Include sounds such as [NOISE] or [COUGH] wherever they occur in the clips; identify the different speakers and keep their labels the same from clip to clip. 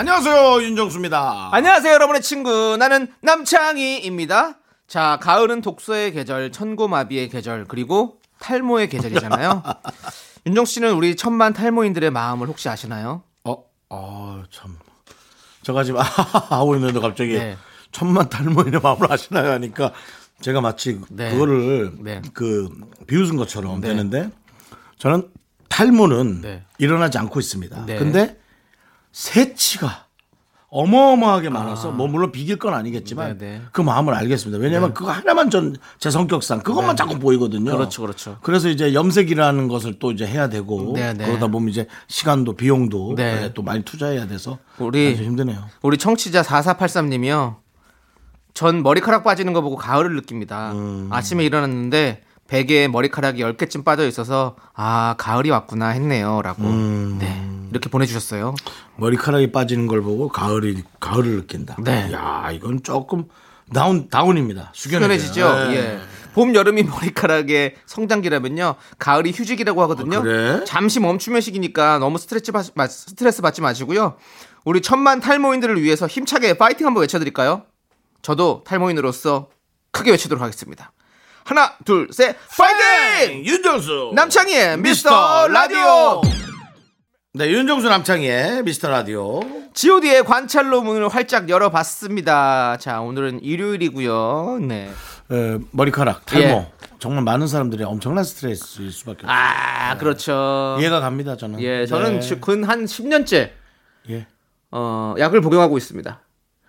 Speaker 1: 안녕하세요 윤정수입니다.
Speaker 2: 안녕하세요, 여러분의 친구. 나는 남창희입니다. 자, 가을은 독서의 계절, 천고마비의 계절, 그리고 탈모의 계절이잖아요. [LAUGHS] 윤정 씨는 우리 천만 탈모인들의 마음을 혹시 아시나요?
Speaker 1: 어, 어, 참. 제가 지금 [LAUGHS] 하고 있는데 갑자기
Speaker 2: 네.
Speaker 1: 천만 탈모인의 마음을 아시나요? 하니까 제가 마치
Speaker 2: 네.
Speaker 1: 그거를
Speaker 2: 네.
Speaker 1: 그 비웃은 것처럼
Speaker 2: 네.
Speaker 1: 되는데 저는 탈모는
Speaker 2: 네.
Speaker 1: 일어나지 않고 있습니다.
Speaker 2: 네.
Speaker 1: 근데 새치가 어마어마하게 많아서 뭐 물론 비길 건 아니겠지만
Speaker 2: 네, 네.
Speaker 1: 그 마음을 알겠습니다. 왜냐하면 그거 하나만 전 제 성격상 그것만 자꾸 보이거든요.
Speaker 2: 그렇죠, 그렇죠.
Speaker 1: 그래서 이제 염색이라는 것을 또 이제 해야 되고
Speaker 2: 네, 네.
Speaker 1: 그러다 보면 이제 시간도 비용도
Speaker 2: 네.
Speaker 1: 네, 또 많이 투자해야 돼서
Speaker 2: 우리-
Speaker 1: 힘드네요.
Speaker 2: 우리 청취자 4483님이요. 전 머리카락 빠지는 거 보고 가을을 느낍니다.
Speaker 1: 음.
Speaker 2: 아침에 일어났는데 베개에 머리카락이 10개쯤 빠져 있어서 아, 가을이 왔구나 했네요. 라고.
Speaker 1: 음.
Speaker 2: 네. 이렇게 보내주셨어요.
Speaker 1: 머리카락이 빠지는 걸 보고 가을이 가을을 느낀다.
Speaker 2: 네.
Speaker 1: 야 이건 조금 다운 다운입니다.
Speaker 2: 수견해지죠.
Speaker 1: 네.
Speaker 2: 예. 봄, 여름이 머리카락의 성장기라면요. 가을이 휴직이라고 하거든요.
Speaker 1: 아, 그래?
Speaker 2: 잠시 멈추면 시기니까 너무 스트레스, 받, 마- 스트레스 받지 마시고요. 우리 천만 탈모인들을 위해서 힘차게 파이팅 한번 외쳐드릴까요? 저도 탈모인으로서 크게 외치도록 하겠습니다. 하나, 둘, 셋, 파이팅!
Speaker 1: 윤정수
Speaker 2: 남창희의 미스터 라디오!
Speaker 1: 네 윤정수 남창희의 미스터 라디오.
Speaker 2: god의 관찰로 문을 활짝 열어봤습니다. 자, 오늘은 일요일이고요. 네.
Speaker 1: 에, 머리카락 탈모
Speaker 2: 예.
Speaker 1: 정말 많은 사람들이 엄청난 스트레스일 수밖에 없어요.
Speaker 2: 아, 그렇죠.
Speaker 1: 이해가 갑니다 저는.
Speaker 2: 예, 저는
Speaker 1: 네.
Speaker 2: 근한 10년째
Speaker 1: 예.
Speaker 2: 어, 약을 복용하고 있습니다.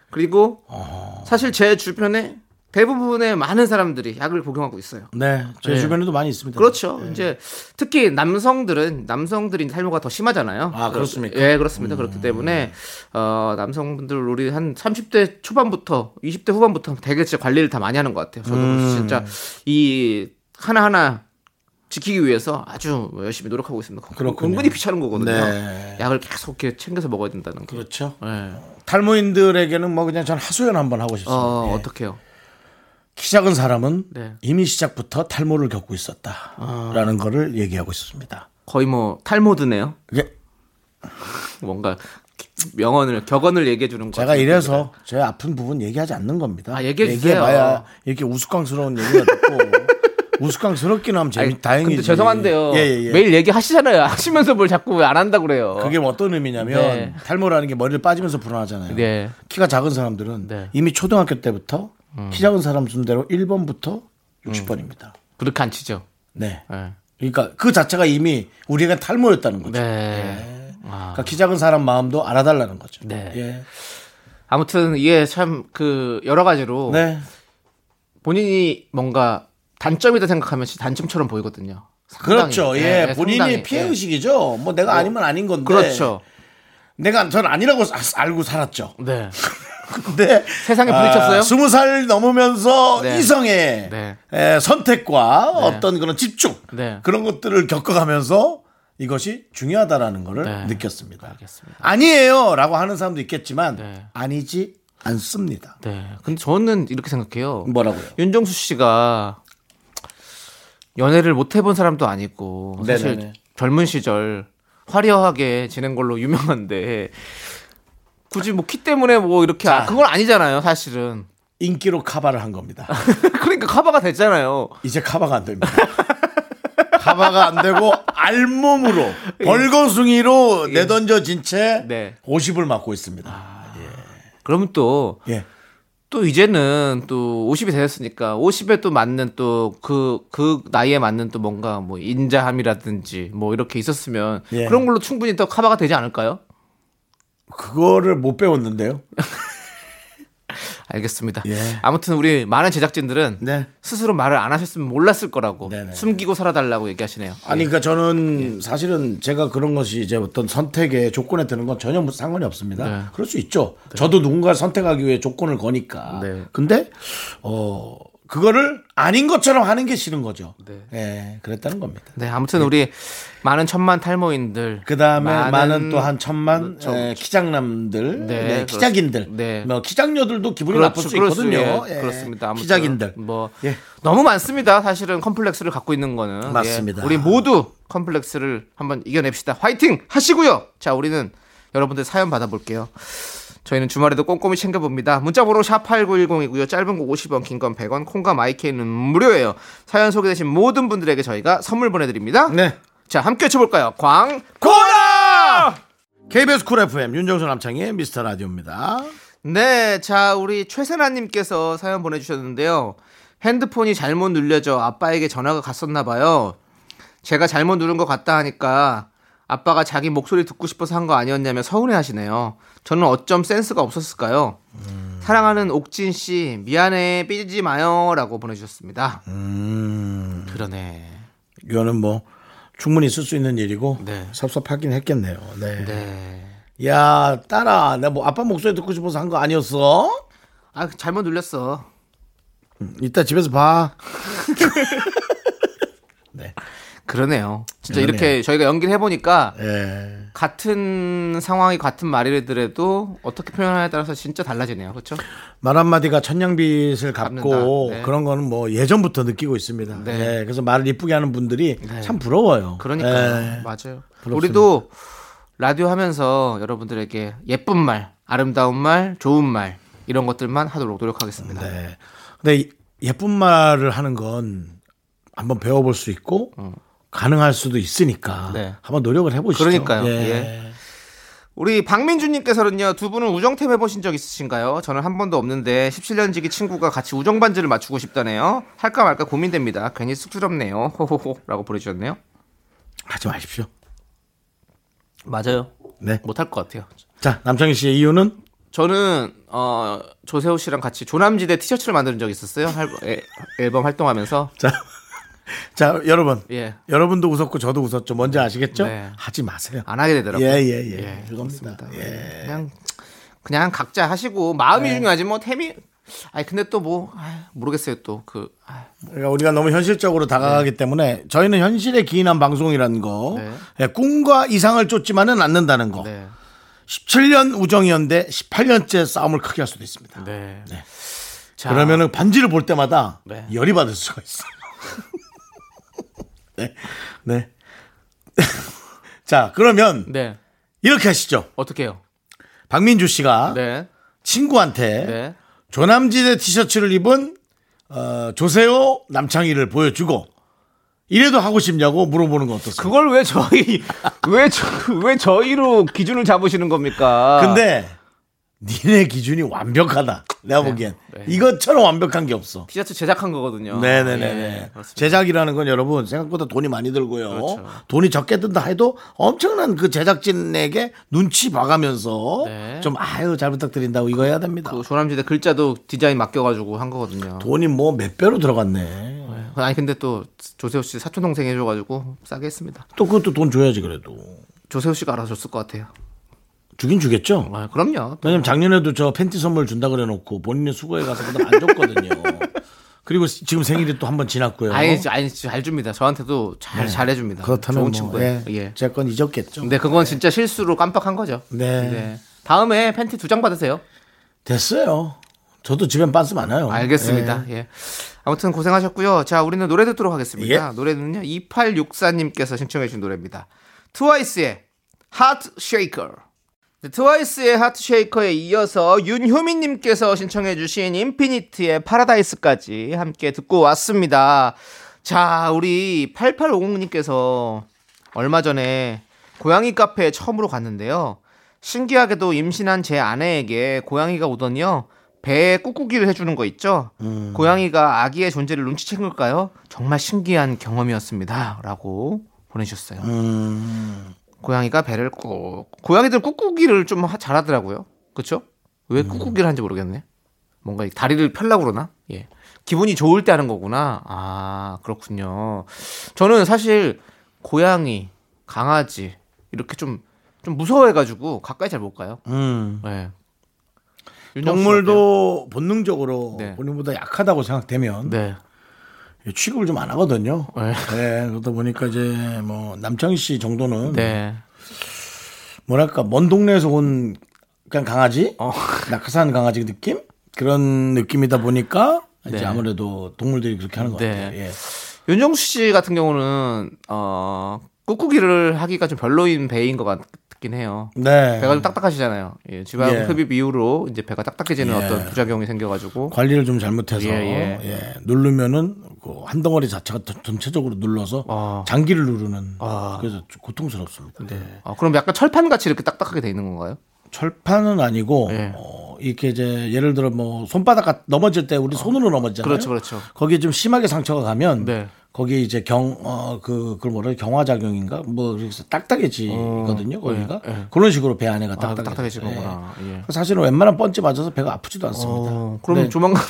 Speaker 2: 그리고
Speaker 1: 어.
Speaker 2: 사실 제 주변에 대부분의 많은 사람들이 약을 복용하고 있어요.
Speaker 1: 네, 제
Speaker 2: 네.
Speaker 1: 주변에도 많이 있습니다.
Speaker 2: 그렇죠.
Speaker 1: 예.
Speaker 2: 이제 특히 남성들은 남성들이 탈모가 더 심하잖아요.
Speaker 1: 아, 그렇습니까?
Speaker 2: 예, 그렇습니다. 그렇기 때문에 어, 남성분들 우리 한 30대 초반부터 20대 후반부터 되게 진짜 관리를 다 많이 하는 것 같아요. 저도
Speaker 1: 음.
Speaker 2: 진짜 이 하나 하나 지키기 위해서 아주 열심히 노력하고 있습니다.
Speaker 1: 그렇군요.
Speaker 2: 은근히 귀찮은 거거든요.
Speaker 1: 네.
Speaker 2: 약을 계속 이렇게 챙겨서 먹어야 된다는 게.
Speaker 1: 그렇죠.
Speaker 2: 예.
Speaker 1: 탈모인들에게는 뭐 그냥 전 하소연 한번 하고 싶습니다.
Speaker 2: 어,
Speaker 1: 예.
Speaker 2: 어떡해요?
Speaker 1: 키 작은 사람은
Speaker 2: 네.
Speaker 1: 이미 시작부터 탈모를 겪고 있었다라는 거를 얘기하고 있습니다.
Speaker 2: 거의 뭐 탈모드네요.
Speaker 1: 이게 [LAUGHS]
Speaker 2: 뭔가 명언을 격언을 얘기해 주는 거.
Speaker 1: 제가 이래서 제 아픈 부분 얘기하지 않는 겁니다.
Speaker 2: 아, 얘기해 주세요.
Speaker 1: 얘기해봐야 이렇게 우스꽝스러운 얘기가 듣고 [LAUGHS] 우스꽝스럽기는 하면 재미
Speaker 2: 아니,
Speaker 1: 다행이지.
Speaker 2: 근데 죄송한데요.
Speaker 1: 예, 예, 예.
Speaker 2: 매일 얘기하시잖아요. [LAUGHS] 하시면서 뭘 자꾸 왜 안 한다 그래요.
Speaker 1: 그게 뭐 어떤 의미냐면
Speaker 2: 네.
Speaker 1: 탈모라는 게 머리를 빠지면서 불어나잖아요.
Speaker 2: 네.
Speaker 1: 키가 작은 사람들은
Speaker 2: 네. 음.
Speaker 1: 이미 초등학교 때부터 키 작은 사람 순대로 1번부터 60번입니다.
Speaker 2: 그렇게 안 치죠.
Speaker 1: 네.
Speaker 2: 네.
Speaker 1: 그러니까 그 자체가 이미 우리가 탈모였다는 거죠.
Speaker 2: 네. 아.
Speaker 1: 그러니까 키 작은 사람 마음도 알아달라는 거죠.
Speaker 2: 네.
Speaker 1: 예.
Speaker 2: 아무튼 이게 참 그 여러 가지로
Speaker 1: 네.
Speaker 2: 본인이 뭔가 단점이다 생각하면 단점처럼 보이거든요. 상당히.
Speaker 1: 그렇죠. 예.
Speaker 2: 네,
Speaker 1: 본인이
Speaker 2: 상당히.
Speaker 1: 피해
Speaker 2: 예.
Speaker 1: 의식이죠. 뭐 내가 아니면 아닌 건데.
Speaker 2: 그렇죠.
Speaker 1: 내가 전 아니라고 아- 알고 살았죠.
Speaker 2: 네. [LAUGHS]
Speaker 1: 근데 [LAUGHS]
Speaker 2: 세상에 부딪혔어요?
Speaker 1: 스무 살 넘으면서
Speaker 2: 네.
Speaker 1: 이성의
Speaker 2: 네.
Speaker 1: 에, 선택과
Speaker 2: 네.
Speaker 1: 어떤 그런 집중
Speaker 2: 네.
Speaker 1: 그런 것들을 겪어가면서 이것이 중요하다라는 것을
Speaker 2: 네.
Speaker 1: 느꼈습니다.
Speaker 2: 알겠습니다.
Speaker 1: 아니에요라고 하는 사람도 있겠지만
Speaker 2: 네.
Speaker 1: 아니지 않습니다.
Speaker 2: 네. 근데 저는 이렇게 생각해요.
Speaker 1: 뭐라고요?
Speaker 2: 윤정수 씨가 연애를 못 해본 사람도 아니고 사실
Speaker 1: 네네네.
Speaker 2: 젊은 시절 화려하게 지낸 걸로 유명한데 굳이 뭐 키 때문에 뭐 이렇게 아, 그건 아니잖아요 사실은
Speaker 1: 인기로 카바를 한 겁니다. [LAUGHS]
Speaker 2: 그러니까 커버가 됐잖아요
Speaker 1: 이제 카바가 안 됩니다. 카바가 안 되고 알몸으로 벌거숭이로 내던져진 채
Speaker 2: 네.
Speaker 1: 50을 맞고 있습니다.
Speaker 2: 그러면 또또
Speaker 1: 예.
Speaker 2: 이제는 또 50이 되었으니까 50에 또 맞는 또그그 나이에 맞는 또 뭔가 뭐 인자함이라든지 뭐 이렇게 있었으면
Speaker 1: 예.
Speaker 2: 그런 걸로 충분히 또 커버가 되지 않을까요?
Speaker 1: 그거를 못 배웠는데요. [LAUGHS]
Speaker 2: 알겠습니다.
Speaker 1: 예.
Speaker 2: 아무튼 우리 많은 제작진들은
Speaker 1: 네.
Speaker 2: 스스로 말을 안 하셨으면 몰랐을 거라고
Speaker 1: 네네.
Speaker 2: 숨기고 살아달라고 얘기하시네요.
Speaker 1: 아니 그러니까 저는 사실은 제가 그런 것이 이제 어떤 선택의 조건에 드는 건 전혀 무슨 상관이 없습니다.
Speaker 2: 네.
Speaker 1: 그럴 수 있죠. 저도 누군가를 선택하기 위해 조건을 거니까.
Speaker 2: 네.
Speaker 1: 근데 어 그거를 아닌 것처럼 하는 게 싫은 거죠.
Speaker 2: 네.
Speaker 1: 예, 그랬다는 겁니다.
Speaker 2: 네, 아무튼 우리 많은 천만 탈모인들
Speaker 1: 그 다음에 많은, 또한 천만
Speaker 2: 저-
Speaker 1: 에, 키장남들,
Speaker 2: 네,
Speaker 1: 네, 키작인들,
Speaker 2: 네.
Speaker 1: 뭐 키장녀들도 기분이
Speaker 2: 그렇죠,
Speaker 1: 나쁠 수 있거든요.
Speaker 2: 예,
Speaker 1: 예,
Speaker 2: 그렇습니다. 아무튼
Speaker 1: 키작인들.
Speaker 2: 뭐
Speaker 1: 예.
Speaker 2: 너무 많습니다. 사실은 컴플렉스를 갖고 있는 거는
Speaker 1: 맞습니다.
Speaker 2: 예, 우리 모두 컴플렉스를 한번 이겨냅시다. 화이팅 하시고요. 자, 우리는 여러분들 사연 받아볼게요. 저희는 주말에도 꼼꼼히 챙겨봅니다. 문자번호 샵8910이고요. 짧은 거 50원, 긴 건 100원, 콩과 마이케이는 무료예요. 사연 소개되신 모든 분들에게 저희가 선물 보내드립니다.
Speaker 1: 네.
Speaker 2: 자, 함께 외쳐볼까요? 광!
Speaker 1: 고라! KBS 쿨 FM 윤정수 남창의 미스터 라디오입니다.
Speaker 2: 네, 자, 우리 최세나님께서 사연 보내주셨는데요. 핸드폰이 잘못 눌려져 아빠에게 전화가 갔었나 봐요. 제가 잘못 누른 것 같다 하니까 아빠가 자기 목소리 듣고 싶어서 한 거 아니었냐며 서운해 하시네요. 저는 어쩜 센스가 없었을까요? 사랑하는 옥진 씨, 미안해, 삐지지 마요. 라고 보내주셨습니다.
Speaker 1: 음,
Speaker 2: 그러네.
Speaker 1: 이거는 뭐 충분히 있을 수 있는 일이고
Speaker 2: 네.
Speaker 1: 섭섭하긴 했겠네요. 네.
Speaker 2: 네.
Speaker 1: 야, 딸아, 내가 뭐 아빠 목소리 듣고 싶어서 한 거 아니었어?
Speaker 2: 아, 잘못 눌렸어.
Speaker 1: 이따 집에서 봐. [LAUGHS] 네.
Speaker 2: 그러네요. 진짜
Speaker 1: 그러네요.
Speaker 2: 이렇게 저희가 연기를 해보니까
Speaker 1: 예.
Speaker 2: 같은 상황이 같은 말이더라도 어떻게 표현하냐에 따라서 진짜 달라지네요. 그렇죠?
Speaker 1: 말 한마디가 천냥빚을 갚고.
Speaker 2: 네.
Speaker 1: 그런 거는 뭐 예전부터 느끼고 있습니다.
Speaker 2: 네.
Speaker 1: 예, 그래서 말을 이쁘게 하는 분들이
Speaker 2: 네.
Speaker 1: 참 부러워요.
Speaker 2: 그러니까요.
Speaker 1: 예.
Speaker 2: 맞아요.
Speaker 1: 부럽습니다.
Speaker 2: 우리도 라디오 하면서 여러분들에게 예쁜 말, 아름다운 말, 좋은 말 이런 것들만 하도록 노력하겠습니다.
Speaker 1: 네. 근데 이- 예쁜 말을 하는 건 한번 배워볼 수 있고 가능할 수도 있으니까
Speaker 2: 음. 네.
Speaker 1: 한번 노력을 해보시죠.
Speaker 2: 그러니까요.
Speaker 1: 예.
Speaker 2: 예. 우리 박민주님께서는요 두 분은 우정템 해보신 적 있으신가요? 저는 한 번도 없는데 17년 지기 친구가 같이 우정 반지를 맞추고 싶다네요. 할까 말까 고민됩니다. 괜히 쑥스럽네요. 호호호라고 보내주셨네요.
Speaker 1: 하지 마십시오.
Speaker 2: 맞아요.
Speaker 1: 네.
Speaker 2: 못할 것 같아요.
Speaker 1: 자, 남창희 씨의 이유는
Speaker 2: 저는 어 조세호 씨랑 같이 조남지대 티셔츠를 만든 적이 있었어요. 앨범 활동하면서
Speaker 1: 자, [LAUGHS] 자 여러분,
Speaker 2: 예.
Speaker 1: 여러분도 웃었고 저도 웃었죠. 뭔지 아시겠죠?
Speaker 2: 네.
Speaker 1: 하지 마세요.
Speaker 2: 안 하게 되더라고요.
Speaker 1: 예, 예, 예.
Speaker 2: 예. 그렇습니다.
Speaker 1: 예.
Speaker 2: 그냥 그냥 각자 하시고 마음이
Speaker 1: 네.
Speaker 2: 중요하지 뭐 템이 아니 근데 또 뭐 모르겠어요 또그
Speaker 1: 그러니까 우리가 너무 현실적으로 다가가기 때문에 저희는 현실에 기인한 방송이라는 거,
Speaker 2: 네.
Speaker 1: 예, 꿈과 이상을 쫓지만은 않는다는 거.
Speaker 2: 네.
Speaker 1: 17년 우정이었는데 18년째 싸움을 크게 할 수도 있습니다.
Speaker 2: 네.
Speaker 1: 네.
Speaker 2: 자,
Speaker 1: 그러면은 반지를 볼 때마다
Speaker 2: 네.
Speaker 1: 열이 받을 수가 있어요. [LAUGHS] 네. 네. [LAUGHS] 자, 그러면
Speaker 2: 네.
Speaker 1: 이렇게 하시죠.
Speaker 2: 어떻게 해요?
Speaker 1: 박민주 씨가
Speaker 2: 네.
Speaker 1: 친구한테
Speaker 2: 네.
Speaker 1: 조남지대 티셔츠를 입은 어, 조세호 남창희를 보여주고 이래도 하고 싶냐고 물어보는 거 어떻습니까?
Speaker 2: 그걸 왜 저희 왜 저 왜 저희로 기준을 잡으시는 겁니까?
Speaker 1: 근데 니네 기준이 완벽하다. 내가 보기엔
Speaker 2: 네.
Speaker 1: 이것처럼 완벽한 게 없어.
Speaker 2: 티셔츠 제작한 거거든요.
Speaker 1: 네네네.
Speaker 2: 예, 그렇습니다.
Speaker 1: 제작이라는 건 여러분 생각보다 돈이 많이 들고요.
Speaker 2: 그렇죠.
Speaker 1: 돈이 적게 든다 해도 엄청난 그 제작진에게 눈치 봐가면서
Speaker 2: 네.
Speaker 1: 좀 아유 잘 부탁드린다고 이거 해야 됩니다.
Speaker 2: 그 조남지대 글자도 디자인 맡겨가지고 한 거거든요.
Speaker 1: 돈이 뭐 몇 배로 들어갔네.
Speaker 2: 아니 근데 또 조세호 씨 사촌 동생 해줘가지고 싸게 했습니다.
Speaker 1: 또 그것도 돈 줘야지 그래도.
Speaker 2: 조세호 씨가 알아서 줬을 것 같아요.
Speaker 1: 주긴 주겠죠.
Speaker 2: 아, 그럼요.
Speaker 1: 왜냐면 작년에도 저 팬티 선물 준다 그래 놓고 본인이 수고해 가서 그다음 안 줬거든요. [LAUGHS] 그리고 지금 생일이 또 한 번 지났고요.
Speaker 2: 아니, 아니 잘 줍니다. 저한테도 잘 잘해 줍니다.
Speaker 1: 네. 그렇다면
Speaker 2: 좋은
Speaker 1: 뭐,
Speaker 2: 친구예요.
Speaker 1: 예,
Speaker 2: 예.
Speaker 1: 제건 잊었겠죠.
Speaker 2: 근데 그건 진짜 실수로 깜빡한 거죠.
Speaker 1: 네.
Speaker 2: 다음에 팬티 두 장 받으세요.
Speaker 1: 됐어요. 저도 집엔 빤스 많아요.
Speaker 2: 알겠습니다. 예. 아무튼 고생하셨고요. 자, 우리는 노래 듣도록 하겠습니다.
Speaker 1: 예.
Speaker 2: 노래는요. 2864님께서 신청해 주신 노래입니다. 트와이스의 쉐이커. 네, 트와이스의 Heart Shaker에 이어서 윤효민님께서 신청해 주신 인피니트의 Paradise까지 함께 듣고 왔습니다. 자, 우리 8850님께서 얼마 전에 고양이 카페에 처음으로 갔는데요. 신기하게도 임신한 제 아내에게 고양이가 오더니요. 배에 꾹꾹이를 해주는 거 있죠? 고양이가 아기의 존재를 눈치챈 걸까요? 정말 신기한 경험이었습니다. 라고 보내주셨어요.
Speaker 1: 음,
Speaker 2: 고양이가 배를 꾹. 고양이들 꾹꾹이를 좀 하- 잘하더라고요. 그쵸? 왜 꾹꾹이를 하는지 모르겠네. 뭔가 이 다리를 펴려고 그러나? 예. 기분이 좋을 때 하는 거구나. 아, 그렇군요. 저는 사실 고양이, 강아지 이렇게 좀좀 무서워해가지고 가까이 잘 못 가요.
Speaker 1: 음.
Speaker 2: 네. 어때요?
Speaker 1: 동물도 본능적으로
Speaker 2: 네.
Speaker 1: 본인보다 약하다고 생각되면
Speaker 2: 네.
Speaker 1: 취급을 좀 안 하거든요.
Speaker 2: 네.
Speaker 1: 네. 그러다 보니까 이제 뭐 남창희 씨 정도는
Speaker 2: 네.
Speaker 1: 뭐랄까 먼 동네에서 온 그냥 강아지
Speaker 2: 어.
Speaker 1: 낙하산 강아지 느낌 그런 느낌이다 보니까 이제
Speaker 2: 네.
Speaker 1: 아무래도 동물들이 그렇게 하는 것
Speaker 2: 네.
Speaker 1: 같아요. 예.
Speaker 2: 윤정수 씨 같은 경우는 어 꾹꾹이를 하기가 좀 별로인 배인 것 같긴 해요.
Speaker 1: 네.
Speaker 2: 배가 좀 딱딱하시잖아요. 예, 지방
Speaker 1: 예.
Speaker 2: 흡입 이후로 이제 배가 딱딱해지는
Speaker 1: 예.
Speaker 2: 어떤 부작용이 생겨가지고
Speaker 1: 관리를 좀 잘못해서
Speaker 2: 예, 예.
Speaker 1: 예, 누르면은 그 한 덩어리 자체가 전- 전체적으로 눌러서
Speaker 2: 아.
Speaker 1: 장기를 누르는
Speaker 2: 아.
Speaker 1: 그래서 좀 고통스럽습니다. 네.
Speaker 2: 아, 그럼 약간 철판 같이 이렇게 딱딱하게 돼 있는 건가요?
Speaker 1: 철판은 아니고
Speaker 2: 예.
Speaker 1: 어, 이렇게 이제 예를 들어 뭐 손바닥 같- 넘어질 때 우리 손으로 넘어지잖아요.
Speaker 2: 그렇죠, 그렇죠.
Speaker 1: 거기에 좀 심하게 상처가 가면
Speaker 2: 네.
Speaker 1: 거기에 이제 경 어 그 그걸 뭐라 경화 작용인가 뭐 그래서 딱딱해지거든요. 거기가
Speaker 2: 예, 예.
Speaker 1: 그런 식으로 배 안에가
Speaker 2: 아,
Speaker 1: 딱딱해져.
Speaker 2: 딱딱해진
Speaker 1: 예.
Speaker 2: 예.
Speaker 1: 사실은 웬만한 펀치 맞아서 배가 아프지도 않습니다.
Speaker 2: 어, 그럼
Speaker 1: 네.
Speaker 2: 조만간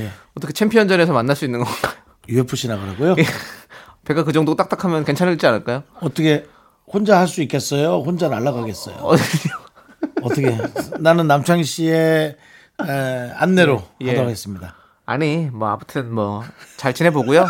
Speaker 1: 예. [LAUGHS]
Speaker 2: 어떻게 챔피언전에서 만날 수 있는 건가요?
Speaker 1: UFC나 그러고요. [LAUGHS]
Speaker 2: 배가 그 정도 딱딱하면 괜찮을지 않을까요?
Speaker 1: 어떻게 혼자 할 수 있겠어요? 혼자 날아가겠어요?
Speaker 2: 어, [LAUGHS]
Speaker 1: 어떻게? 나는 남창희 씨의 에, 안내로
Speaker 2: 예.
Speaker 1: 하도록 하겠습니다.
Speaker 2: 아니 뭐 아무튼 뭐 잘 지내보고요.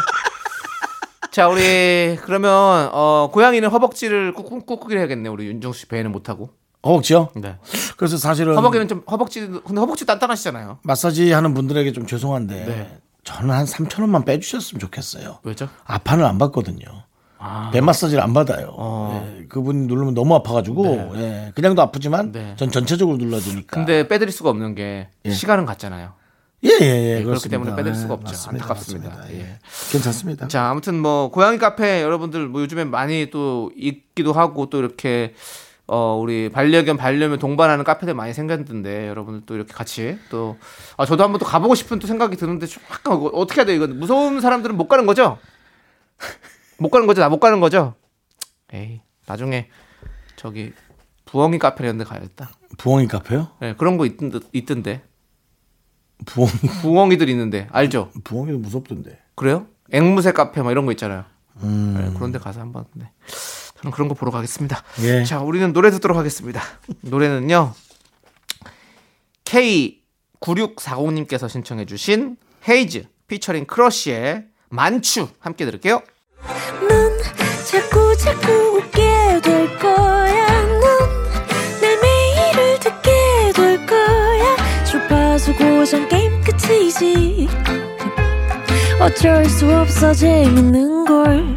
Speaker 2: 자 우리 그러면 어 고양이는 허벅지를 꾹꾹 꾹꾹이 해야겠네 우리 윤정수 씨 배는 못하고.
Speaker 1: 허벅지요?
Speaker 2: 네.
Speaker 1: 그래서 사실은
Speaker 2: 허벅이는 좀 허벅지 근데 허벅지 단단하시잖아요.
Speaker 1: 마사지 하는 분들에게 좀 죄송한데
Speaker 2: 네.
Speaker 1: 저는 한 3천 원만 빼주셨으면 좋겠어요.
Speaker 2: 왜죠?
Speaker 1: 아파는 안 받거든요.
Speaker 2: 아.
Speaker 1: 배 마사지를 안 받아요.
Speaker 2: 어.
Speaker 1: 예, 그분 누르면 너무 아파가지고 예, 그냥도 아프지만
Speaker 2: 네.
Speaker 1: 전 전체적으로 눌러주니까.
Speaker 2: 근데 빼드릴 수가 없는 게 시간은 갔잖아요.
Speaker 1: 예예예
Speaker 2: 예, 그렇기
Speaker 1: 그렇습니다.
Speaker 2: 때문에 빼드릴 수가
Speaker 1: 예,
Speaker 2: 없죠.
Speaker 1: 맞습니다.
Speaker 2: 안타깝습니다.
Speaker 1: 맞습니다.
Speaker 2: 예.
Speaker 1: 예. 괜찮습니다.
Speaker 2: 자, 아무튼 뭐 고양이 카페 여러분들 뭐 요즘에 많이 또 있기도 하고 또 이렇게 어 우리 반려견 반려묘 동반하는 카페들 많이 생겼는데 여러분들 또 이렇게 같이 또 아, 저도 한번 또 가보고 싶은 또 생각이 드는데 좀 약간 이거 어떻게 해야 돼 이거 무서운 사람들은 못 가는 거죠? 못 가는 거죠? 나 못 가는 거죠? 에이 나중에 저기 부엉이 카페 이런 데 가야겠다.
Speaker 1: 부엉이 카페요?
Speaker 2: 예, 그런 거 있던, 있던데
Speaker 1: 부엉이
Speaker 2: 부엉이들 있는데 알죠?
Speaker 1: 부엉이도 무섭던데.
Speaker 2: 그래요? 앵무새 카페 막 이런 거 있잖아요.
Speaker 1: 음.
Speaker 2: 네, 그런 데 가서 한번 네. 그런 거 보러 가겠습니다.
Speaker 1: 예.
Speaker 2: 자, 우리는 노래 듣도록 하겠습니다. 노래는요. K9640님께서 신청해 주신 헤이즈 피처링 크러쉬의 만추 함께 들을게요.
Speaker 3: 넌 자꾸 자꾸 웃게 될 거야. 넌 내 매일을 듣게 될 거야. 주파수 고정 게임 끝이지. 어쩔 수 없어 재밌는 걸.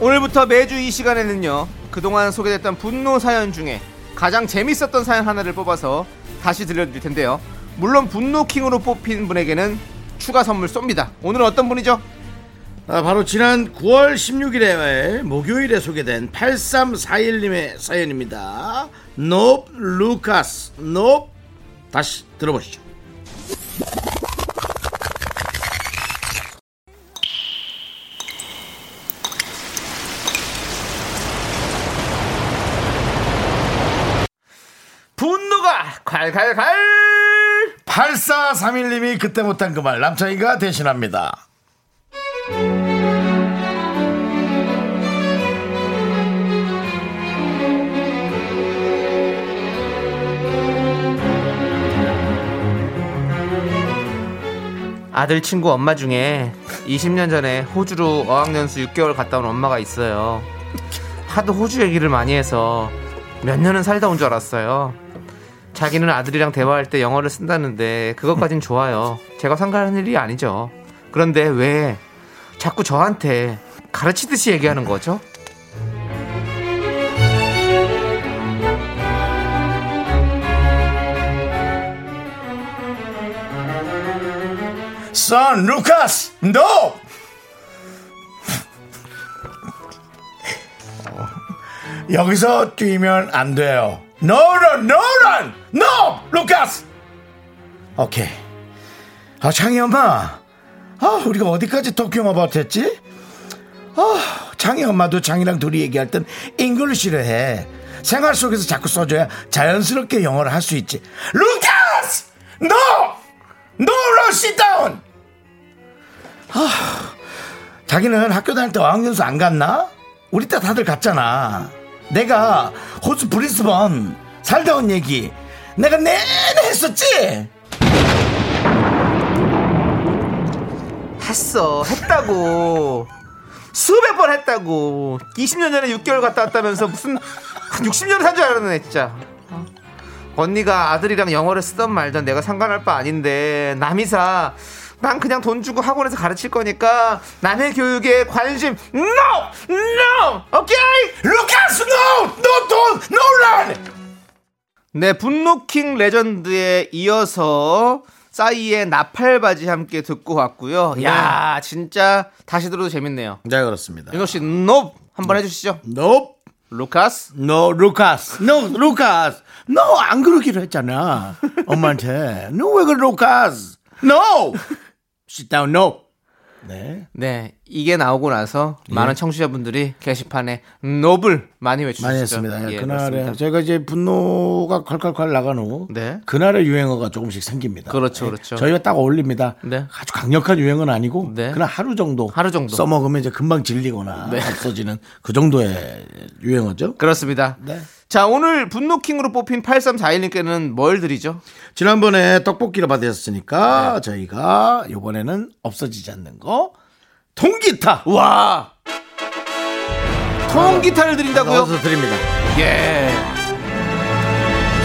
Speaker 2: 오늘부터 매주 이 시간에는요 그동안 소개됐던 분노 사연 중에 가장 재밌었던 사연 하나를 뽑아서 다시 들려드릴 텐데요 물론 분노킹으로 뽑힌 분에게는 추가 선물 쏩니다 오늘은 어떤 분이죠?
Speaker 1: 아, 바로 지난 9월 16일에 목요일에 소개된 8341님의 사연입니다. No 루카스 no 다시 들어보시죠.
Speaker 2: 분노가 콸콸콸
Speaker 1: 8431님이 그때 못한 그 말 남창이가 대신합니다.
Speaker 2: 아들 친구 엄마 중에 20년 전에 호주로 어학연수 6개월 갔다 온 엄마가 있어요. 하도 호주 얘기를 많이 해서 몇 년은 살다 온 줄 알았어요. 자기는 아들이랑 대화할 때 영어를 쓴다는데 그것까진 좋아요. 제가 상관한 일이 아니죠. 그런데 왜 자꾸 저한테 가르치듯이 얘기하는 거죠?
Speaker 1: No, 루카스, 어, 여기서 뛰면 안 돼요. No run, no, 루카스. 오케이. 아 창희 엄마, 아 우리가 어디까지 talk about 했지? 아 창희 엄마도 창이랑 둘이 얘기할 땐 English를 해. 생활 속에서 자꾸 써줘야 자연스럽게 영어를 할 수 있지. 루카스, sit down. 아, 자기는 학교 다닐 때 어학연수 안 갔나? 우리 때 다들 갔잖아. 내가 호주 브리스번 살다 온 얘기 내가 내내 했었지.
Speaker 2: 했어. 했다고. 수백 번 했다고. 20년 전에 6개월 갔다 왔다면서 무슨 60년을 산줄 알았네, 진짜. 어? 언니가 아들이랑 영어를 쓰던 말던 내가 상관할 바 아닌데 남이사 난 그냥 돈 주고 학원에서 가르칠 거니까 남의 교육에 관심 NO! NO! 오케이?
Speaker 1: 루카스 no, no no run.
Speaker 2: 네, 분노킹 legend에 이어서 싸이의 나팔바지 함께 듣고 왔고요. 야, 진짜 다시 들어도 재밌네요.
Speaker 1: 네 그렇습니다.
Speaker 2: 윤호 씨, no 한번 해주시죠.
Speaker 1: No,
Speaker 2: 루카스.
Speaker 1: no, 루카스, no, 루카스, no 안 그러기로 했잖아. 엄마한테 no 왜 그래 루카스, no, sit down, no. 네.
Speaker 2: 네, 이게 나오고 나서 많은 청취자분들이 게시판에 no를 많이 외쳐주셨죠.
Speaker 1: 많이 했습니다.
Speaker 2: 예,
Speaker 1: 그날에
Speaker 2: 그렇습니다.
Speaker 1: 저희가 이제 분노가 콸콸콸 나간 후
Speaker 2: 네.
Speaker 1: 그날의 유행어가 조금씩 생깁니다.
Speaker 2: 그렇죠,
Speaker 1: 네.
Speaker 2: 그렇죠.
Speaker 1: 저희가 딱 어울립니다.
Speaker 2: 네.
Speaker 1: 아주 강력한 유행은 아니고
Speaker 2: 네.
Speaker 1: 그냥 하루 정도
Speaker 2: 하루 정도.
Speaker 1: 써먹으면 이제 금방 질리거나
Speaker 2: 네.
Speaker 1: 없어지는 그 정도의 유행어죠.
Speaker 2: 그렇습니다.
Speaker 1: 네.
Speaker 2: 자, 오늘 분노킹으로 뽑힌 8341님께는 뭘 드리죠?
Speaker 1: 지난번에 떡볶이를 받으셨으니까
Speaker 2: 네.
Speaker 1: 저희가 이번에는 없어지지 않는 거 통기타
Speaker 2: 와! 통기타를 드린다고요?
Speaker 1: 넣어서 드립니다.
Speaker 2: 예.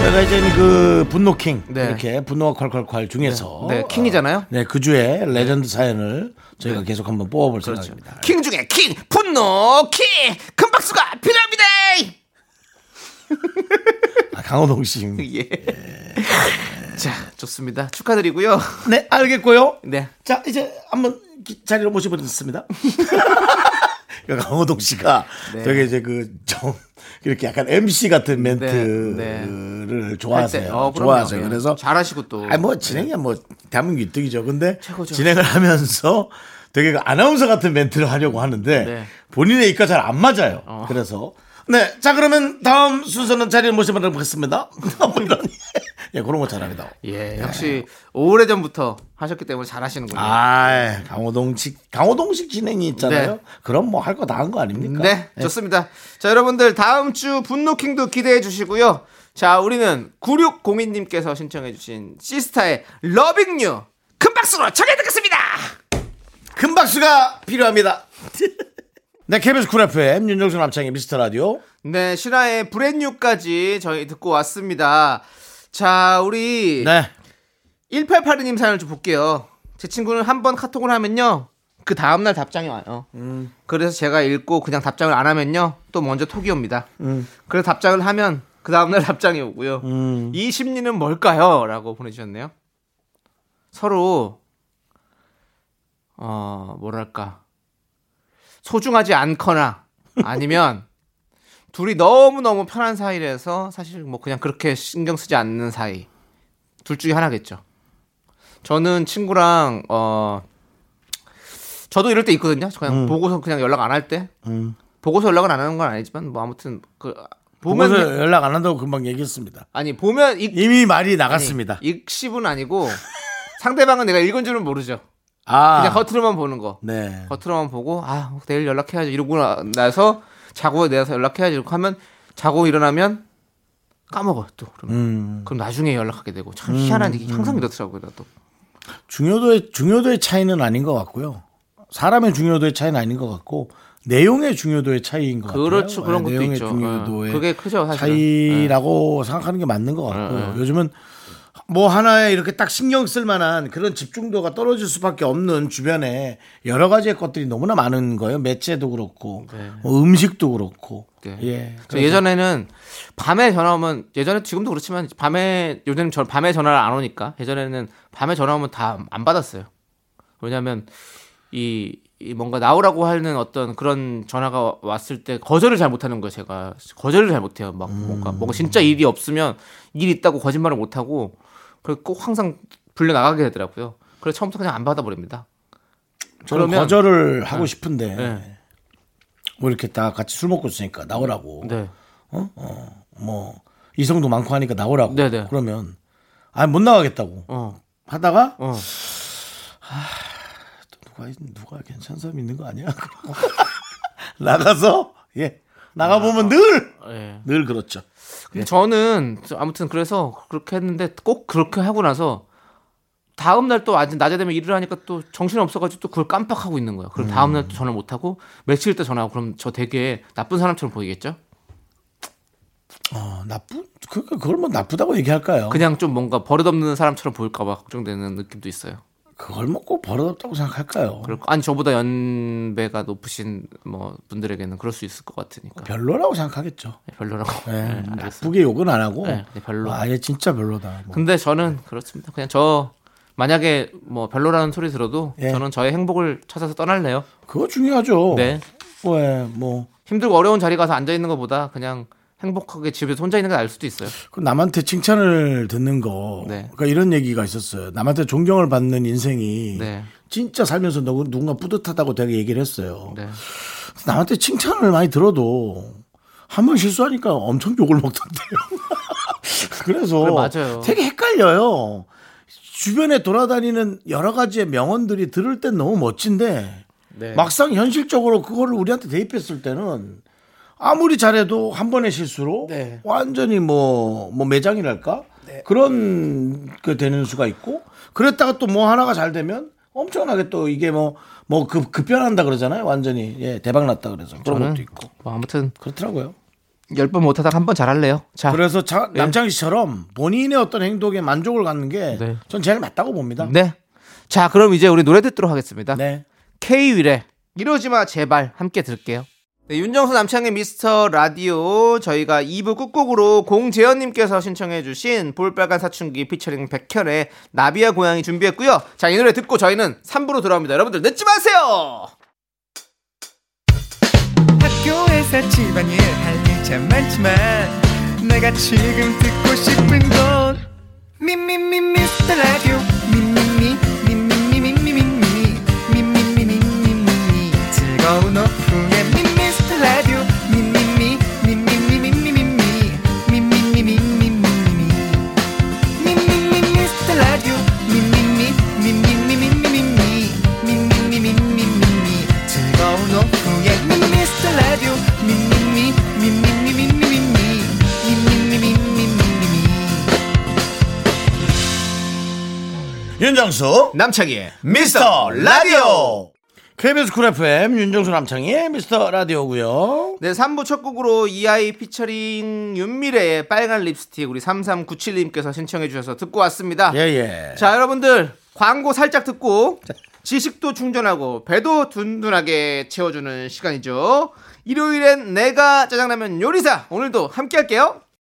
Speaker 1: 저희가 이제 그 분노킹
Speaker 2: 네.
Speaker 1: 이렇게 분노가 콸콸콸 중에서
Speaker 2: 네, 킹이잖아요.
Speaker 1: 네, 그 주에 레전드 사연을 저희가 계속 한번 뽑아볼
Speaker 2: 그렇죠.
Speaker 1: 생각입니다.
Speaker 2: 킹 중에 킹! 분노 킹! 큰 박수가 필요합니다!
Speaker 1: 아, 강호동 씨. [LAUGHS]
Speaker 2: 예. 자, 좋습니다. 축하드리고요.
Speaker 1: 네, 알겠고요.
Speaker 2: 네.
Speaker 1: 자, 이제 한번 기- 자리로 모셔보겠습니다. [LAUGHS] 강호동 씨가
Speaker 2: 네.
Speaker 1: 되게 이제 그 좀 이렇게 약간 MC 같은
Speaker 2: 네,
Speaker 1: 멘트를 좋아하세요.
Speaker 2: 할 때, 어, 그럼요.
Speaker 1: 좋아하세요.
Speaker 2: 예.
Speaker 1: 그래서
Speaker 2: 잘하시고 또.
Speaker 1: 아니 뭐 진행이야 뭐 대한민국 1등이죠. 근데
Speaker 2: 최고죠.
Speaker 1: 진행을 하면서 되게 그 아나운서 같은 멘트를 하려고 하는데
Speaker 2: 네.
Speaker 1: 본인의 입과 잘 안 맞아요.
Speaker 2: 어.
Speaker 1: 그래서 네, 자 그러면 다음 순서는 자리를 모셔보도록 하겠습니다. [LAUGHS] 뭐 이런 예, 그런 거 잘합니다.
Speaker 2: 예, 역시 오래 전부터 하셨기 때문에 잘하시는군요.
Speaker 1: 아, 강호동식 강호동식 진행이 있잖아요.
Speaker 2: 네.
Speaker 1: 그럼 뭐 할 거 다 한 거 아닙니까?
Speaker 2: 네, 좋습니다. 자, 여러분들 다음 주 분노킹도 기대해 주시고요. 자, 우리는 9602님께서 신청해 주신 시스타의 Loving U 큰 박수로 청해 듣겠습니다.
Speaker 1: 큰 박수가 필요합니다. [LAUGHS] 네, KBS 쿨 FM 윤정수 남창희의 미스터 라디오.
Speaker 2: 네, 신화의 Brand New까지 저희 듣고 왔습니다. 자, 우리
Speaker 1: 네.
Speaker 2: 1882님 사연을 좀 볼게요. 제 친구는 한 번 카톡을 하면요. 그 다음날 답장이 와요. 그래서 제가 읽고 그냥 답장을 안 하면요. 또 먼저 톡이 옵니다. 그래서 답장을 하면 그 다음날 [LAUGHS] 답장이 오고요. 이 심리는 뭘까요? 라고 보내주셨네요. 서로, 어, 뭐랄까. 소중하지 않거나 아니면 둘이 너무너무 편한 사이라서 사실 뭐 그냥 그렇게 신경 쓰지 않는 사이. 둘 중에 하나겠죠. 저는 친구랑 어 저도 이럴 때 있거든요. 그냥 보고서 그냥 연락 안 할 때. 보고서 연락을 안 하는 건 아니지만 뭐 아무튼 그 보면
Speaker 1: 보면서 연락 안 한다고 금방 얘기했습니다.
Speaker 2: 아니 보면 익,
Speaker 1: 이미 말이 나갔습니다.
Speaker 2: 익십은 아니고 상대방은 내가 읽은 줄은 모르죠.
Speaker 1: 아,
Speaker 2: 그냥 겉으로만 보는 거.
Speaker 1: 네.
Speaker 2: 겉으로만 보고 아 내일 연락해야지 이러고 나- 나서 자고 내서 연락해야지 이렇게 하면 자고 일어나면 까먹어 또 그러면
Speaker 1: 음.
Speaker 2: 그럼 나중에 연락하게 되고 참 희한한 일이 항상 이렇더라고요 나도
Speaker 1: 중요도의 중요도의 차이는 아닌 것 같고요. 사람의 중요도의 차이는 아닌 것 같고 내용의 중요도의 차이인 것 같아요.
Speaker 2: 그렇죠 그런 것도
Speaker 1: 내용의
Speaker 2: 있죠
Speaker 1: 중요도의
Speaker 2: 어, 그게 크죠 사실은
Speaker 1: 차이라고 생각하는 게 맞는 것 같고요.
Speaker 2: 네.
Speaker 1: 요즘은 뭐 하나에 이렇게 딱 신경 쓸 만한 그런 집중도가 떨어질 수밖에 없는 주변에 여러 가지의 것들이 너무나 많은 거예요. 매체도 그렇고 뭐 음식도 그렇고.
Speaker 2: 네.
Speaker 1: 예.
Speaker 2: 저 예전에는 밤에 전화 오면 예전에 지금도 그렇지만 밤에 요즘 저 밤에 전화를 안 오니까 예전에는 밤에 전화 오면 다 안 받았어요. 왜냐하면 이, 이 뭔가 나오라고 하는 어떤 그런 전화가 왔을 때 거절을 잘 못하는 거예요. 제가 거절을 잘 못해요. 막 뭔가 뭔가 진짜 일이 없으면 일 있다고 거짓말을 못하고 그걸 꼭 항상 불려 나가게 되더라고요. 그래서 처음부터 그냥 안 받아버립니다.
Speaker 1: 저는
Speaker 2: 그러면-
Speaker 1: 거절을 하고 싶은데
Speaker 2: 네.
Speaker 1: 뭐 이렇게 다 같이 술 먹고 있으니까 나오라고.
Speaker 2: 네.
Speaker 1: 뭐 이성도 많고 하니까 나오라고.
Speaker 2: 네네.
Speaker 1: 그러면 아 못 나가겠다고
Speaker 2: 어.
Speaker 1: 하다가
Speaker 2: 어.
Speaker 1: 누가 누가 괜찮은 사람 있는 거 아니야? [LAUGHS] 나가서 예 나가 보면 늘늘
Speaker 2: 예.
Speaker 1: 그렇죠.
Speaker 2: 근데 저는 아무튼 그래서 그렇게 했는데 꼭 그렇게 하고 나서 다음 날또 아직 낮에 되면 일을 하니까 또 정신이 없어가지고 또 그걸 깜빡하고 있는 거예요. 그럼 다음 날 또 전화 못 하고 며칠 있다 전화하고 그럼 저 되게 나쁜 사람처럼 보이겠죠?
Speaker 1: 어, 나쁘 그 그걸 뭐 나쁘다고 얘기할까요?
Speaker 2: 그냥 좀 뭔가 버릇없는 사람처럼 보일까봐 걱정되는 느낌도 있어요.
Speaker 1: 그걸 뭐꼭 버릇없다고 생각할까요?
Speaker 2: 그리고 아니 저보다 연배가 높으신 뭐 분들에게는 그럴 수 있을 것 같으니까
Speaker 1: 별로라고 생각하겠죠.
Speaker 2: 네, 별로라고.
Speaker 1: 예,
Speaker 2: 네, 알겠습니다.
Speaker 1: 나쁘게 욕은 안 하고
Speaker 2: 네, 네, 별로.
Speaker 1: 아, 얘 진짜 별로다. 뭐.
Speaker 2: 근데 저는 그렇습니다. 그냥 저 만약에 뭐 별로라는 소리 들어도
Speaker 1: 예.
Speaker 2: 저는 저의 행복을 찾아서 떠날래요.
Speaker 1: 그거 중요하죠.
Speaker 2: 네.
Speaker 1: 왜, 뭐,
Speaker 2: 힘들고 어려운 자리 가서 앉아 있는 것보다 그냥 행복하게 집에서 혼자 있는 게 나을 수도 있어요.
Speaker 1: 그 남한테 칭찬을 듣는 거.
Speaker 2: 네.
Speaker 1: 그러니까 이런 얘기가 있었어요. 남한테 존경을 받는 인생이
Speaker 2: 네.
Speaker 1: 진짜 살면서 누구- 누군가 뿌듯하다고 되게 얘기를 했어요.
Speaker 2: 네.
Speaker 1: 남한테 칭찬을 많이 들어도 한 번 실수하니까 엄청 욕을 먹던데요. [LAUGHS] 그래서
Speaker 2: 그래, 맞아요.
Speaker 1: 되게 헷갈려요. 주변에 돌아다니는 여러 가지의 명언들이 들을 땐 너무 멋진데
Speaker 2: 네.
Speaker 1: 막상 현실적으로 그거를 우리한테 대입했을 때는 아무리 잘해도 한 번의 실수로
Speaker 2: 네.
Speaker 1: 완전히 뭐, 뭐 매장이랄까? 그런 그 되는 수가 있고 그랬다가 또 뭐 하나가 잘 되면 엄청나게 또 이게 뭐, 뭐 급, 급변한다 그러잖아요. 완전히. 예, 대박 났다 그래서. 그런 것도 있고.
Speaker 2: 뭐 아무튼
Speaker 1: 그렇더라고요.
Speaker 2: 열 번 못하다가 한 번 잘할래요. 자,
Speaker 1: 그래서 자, 남창희 씨처럼 본인의 어떤 행동에 만족을 갖는 게
Speaker 2: 네.
Speaker 1: 전 제일 맞다고 봅니다.
Speaker 2: 네. 자, 그럼 이제 우리 노래 듣도록 하겠습니다.
Speaker 1: 네.
Speaker 2: K-윌의 이러지 마 제발 함께 들을게요. 네, 윤정수 남창의 미스터 라디오 저희가 2부 끝곡으로 공재현님께서 신청해주신 볼빨간 사춘기 피처링 백현의 나비야 고양이 준비했고요. 자, 이 노래 듣고 저희는 3부로 돌아옵니다. 여러분들 늦지 마세요.
Speaker 4: 학교에서 집안일 할 일 참 많지만 내가 지금 듣고 싶은 건 미미미 미스터 라디오 미미미 미미미 미미미 미미미 미미미 즐거운 오후
Speaker 1: 윤정수
Speaker 2: 남창희의
Speaker 1: 미스터 라디오 KBS 쿨 FM 윤정수 남창희의 미스터 라디오고요
Speaker 2: 네, 3부 첫 곡으로 이하이 피처링 윤미래의 빨간 립스틱 우리 3397님께서 신청해 주셔서 듣고 왔습니다.
Speaker 1: 예예
Speaker 2: 자, 여러분들 광고 살짝 듣고 지식도 충전하고 배도 든든하게 채워주는 시간이죠. 일요일엔 내가 짜장라면 요리사 오늘도 함께 할게요.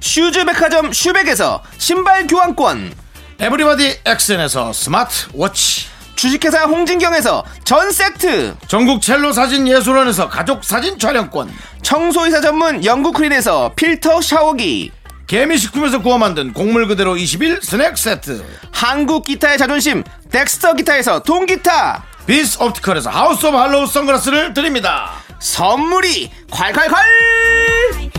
Speaker 2: 슈즈 백화점 슈백에서 신발 교환권.
Speaker 1: 에브리바디 엑센에서 스마트 워치.
Speaker 2: 주식회사 홍진경에서 전 세트.
Speaker 1: 전국 첼로 사진 예술원에서 가족 사진 촬영권.
Speaker 2: 청소이사 전문 영구크린에서 필터 샤워기.
Speaker 1: 개미식품에서 구워 만든 곡물 그대로 21 스낵 세트.
Speaker 2: 한국 기타의 자존심 덱스터 기타에서 통기타.
Speaker 1: 비스 옵티컬에서 하우스 오브 할로우 선글라스를 드립니다.
Speaker 2: 선물이 콸콸콸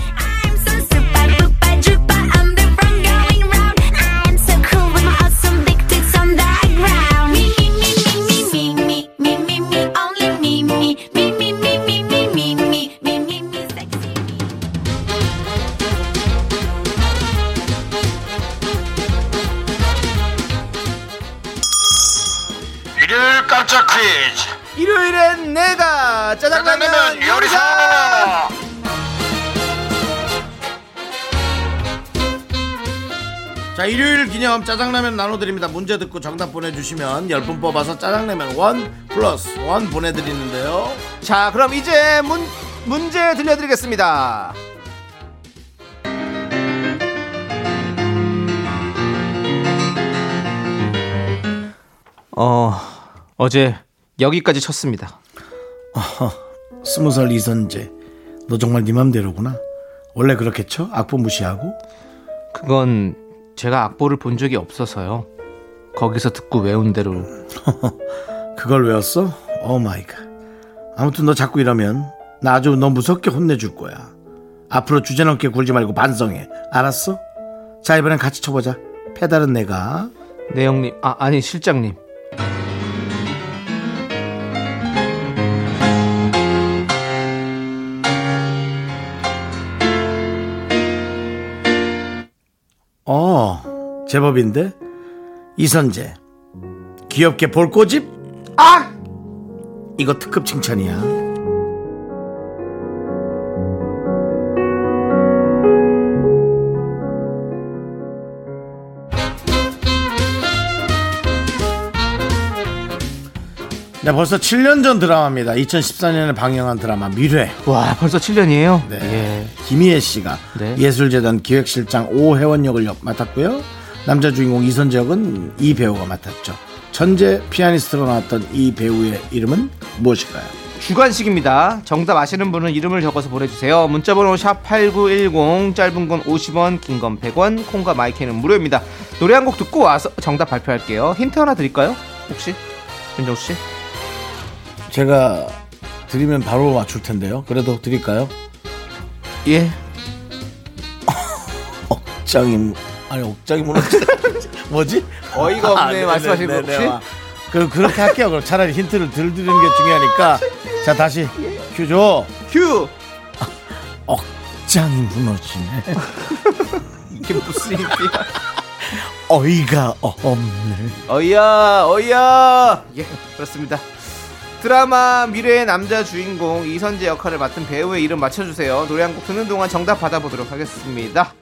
Speaker 1: 일요일 깜짝 퀴즈.
Speaker 2: 일요일엔 내가 짜장라면 요리사
Speaker 1: 자, 일요일 기념 짜장라면 나눠드립니다. 문제 듣고 정답 보내주시면 10분 뽑아서 짜장라면 원 플러스 원 보내드리는데요.
Speaker 2: 자 그럼 이제 문, 문제 들려드리겠습니다 어 어제 여기까지 쳤습니다
Speaker 1: 스무 살 이선재. 너 정말 네 맘대로구나. 원래 그렇게 쳐? 악보 무시하고?
Speaker 2: 그건 제가 악보를 본 적이 없어서요 거기서 듣고 외운 대로
Speaker 1: 그걸 외웠어? Oh my God. 아무튼 너 자꾸 이러면 나 아주 너 무섭게 혼내줄 거야. 앞으로 주제넘게 굴지 말고 반성해. 알았어? 자, 이번엔 같이 쳐보자. 페달은 내가.
Speaker 2: 네 형님 아 아니 실장님
Speaker 1: 제법인데? 이선재. 귀엽게 볼 꼬집? 아! 이거 특급 칭찬이야. 네, 벌써 7년 전 드라마입니다. 2014년에 방영한 드라마 미래.
Speaker 2: 와 벌써 7년이에요
Speaker 1: 네.
Speaker 2: 예.
Speaker 1: 김희애 씨가
Speaker 2: 네.
Speaker 1: 예술재단 기획실장 오혜원 역을 역- 맡았고요. 남자 주인공 이선재 역은 이 배우가 맡았죠. 천재 피아니스트로 나왔던 이 배우의 이름은 무엇일까요?
Speaker 2: 주관식입니다. 정답 아시는 분은 이름을 적어서 보내주세요. 문자번호 샵8910 짧은 건 50원 긴 건 100원 콩과 마이크는 무료입니다. 노래 한 곡 듣고 와서 정답 발표할게요. 힌트 하나 드릴까요? 혹시? 윤정수 씨?
Speaker 1: 제가 드리면 바로 맞출 텐데요. 그래도 드릴까요?
Speaker 2: 예. [LAUGHS]
Speaker 1: 억장이 아니 억장이 무너지 [LAUGHS] 뭐지?
Speaker 2: 어이가 없네,
Speaker 1: 아, 네, 네,
Speaker 2: 거
Speaker 1: 네,
Speaker 2: 혹시?
Speaker 1: 아, 그 그렇게 할게요. 그럼 차라리 힌트를 들 드리는 게 중요하니까 자 다시 큐 줘.
Speaker 2: 큐!
Speaker 1: 억장이 무너지네. [LAUGHS]
Speaker 2: 이게 무슨 힌트야?
Speaker 1: 어이가 없네.
Speaker 2: 어이야, 어이야! 예, 그렇습니다. 드라마 미래의 남자 주인공 이선재 역할을 맡은 배우의 이름 맞춰주세요. 노래 한 곡 듣는 동안 정답 받아보도록 하겠습니다.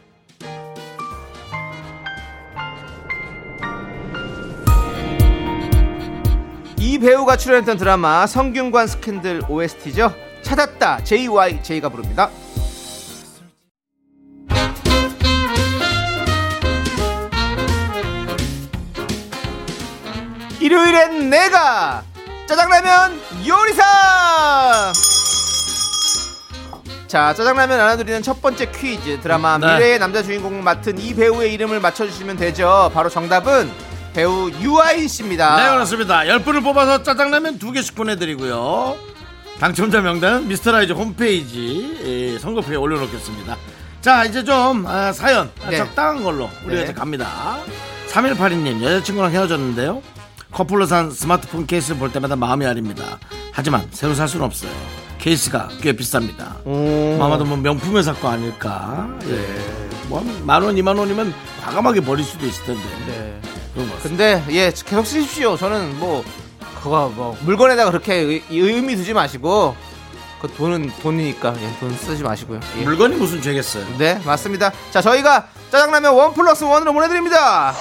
Speaker 2: 이 배우가 출연했던 드라마 성균관 스캔들 OST죠. 찾았다 JYJ가 부릅니다. 일요일엔 내가 짜장라면 요리사 자 짜장라면 나눠드리는 첫 번째 퀴즈 드라마
Speaker 1: 네.
Speaker 2: 밀회의 남자 주인공 맡은 이 배우의 이름을 맞춰주시면 되죠 바로 정답은 배우 유아인 씨입니다.
Speaker 1: 네 그렇습니다. 10분을 뽑아서 짜장라면 두 개씩 보내드리고요. 당첨자 명단은 미스터라디오 홈페이지 예, 선곡표에 올려놓겠습니다. 자 이제 좀 아, 사연 아,
Speaker 2: 네.
Speaker 1: 적당한 걸로 우리가
Speaker 2: 네.
Speaker 1: 이제 갑니다. 3182님 여자친구랑 헤어졌는데요. 커플로 산 스마트폰 케이스를 볼 때마다 마음이 아립니다. 하지만 새로 살 수는 없어요. 케이스가 꽤 비쌉니다.
Speaker 2: 오.
Speaker 1: 아마도 뭐 명품을 살거 아닐까? 예. 뭐 만 원 이만 원이면 과감하게 버릴 수도 있을 텐데.
Speaker 2: 네. 근데 예 계속 쓰십시오. 저는 뭐 그거 뭐 물건에다가 그렇게 의, 의미 두지 마시고 그 돈은 돈이니까 예, 돈 쓰지 마시고요. 예.
Speaker 1: 물건이 무슨 죄겠어요?
Speaker 2: 네 맞습니다. 자 저희가 짜장라면 one plus one으로 보내드립니다.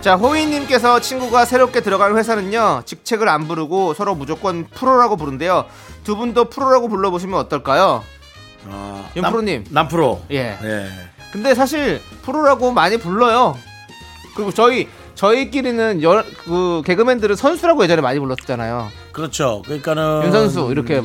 Speaker 2: 자 호이님께서 친구가 새롭게 들어간 회사는요 직책을 안 부르고 서로 무조건 프로라고 부른대요. 두 분도 프로라고 불러보시면 어떨까요
Speaker 1: 아,
Speaker 2: 윤프로님.
Speaker 1: 남, 남프로.
Speaker 2: 예
Speaker 1: 예.
Speaker 2: 근데 사실 프로라고 많이 불러요 그리고 저희 저희끼리는 여, 그 개그맨들은 선수라고 예전에 많이 불렀잖아요
Speaker 1: 그렇죠. 그러니까는
Speaker 2: 윤선수 이렇게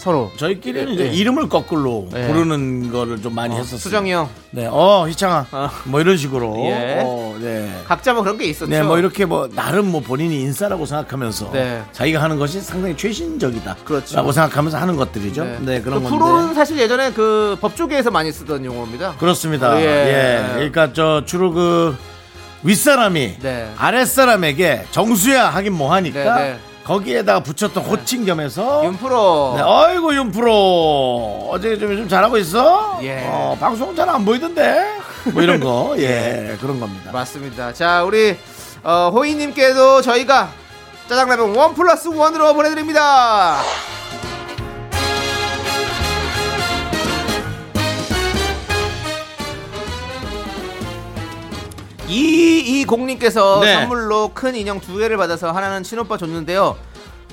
Speaker 2: 서로.
Speaker 1: 저희끼리는 이제
Speaker 2: 네.
Speaker 1: 이름을 거꾸로
Speaker 2: 네.
Speaker 1: 부르는 거를 좀 많이 했었어요.
Speaker 2: 수정이 형.
Speaker 1: 네, 어, 희창아.
Speaker 2: 어.
Speaker 1: 뭐 이런 식으로.
Speaker 2: 예.
Speaker 1: 어, 네.
Speaker 2: 각자 뭐 그런 게 있었죠.
Speaker 1: 네, 뭐 이렇게 뭐 나름 뭐 본인이 인싸라고 생각하면서
Speaker 2: 네.
Speaker 1: 자기가 하는 것이 상당히 최신적이다.
Speaker 2: 그렇죠.
Speaker 1: 라고 생각하면서 하는 것들이죠.
Speaker 2: 네.
Speaker 1: 네, 그런
Speaker 2: 그
Speaker 1: 건데.
Speaker 2: 프로는 사실 예전에 그 법조계에서 많이 쓰던 용어입니다.
Speaker 1: 그렇습니다.
Speaker 2: 예.
Speaker 1: 예. 그러니까 저 주로 그 윗사람이
Speaker 2: 네.
Speaker 1: 아랫사람에게 정수야 하긴 뭐 하니까
Speaker 2: 네, 네.
Speaker 1: 거기에다가 붙였던 호칭 겸해서
Speaker 2: 윤프로.
Speaker 1: 네, 어이구 윤프로 어제 좀 요즘 잘하고 있어?
Speaker 2: 예.
Speaker 1: 어, 방송 잘 안 보이던데? 뭐 이런 거, [LAUGHS] 예, 그런 겁니다.
Speaker 2: 맞습니다. 자, 우리 어, 호이님께도 저희가 짜장라면 원 플러스 원으로 보내드립니다. 이이공님께서
Speaker 1: 네.
Speaker 2: 선물로 큰 인형 두 개를 받아서 하나는 친오빠 줬는데요.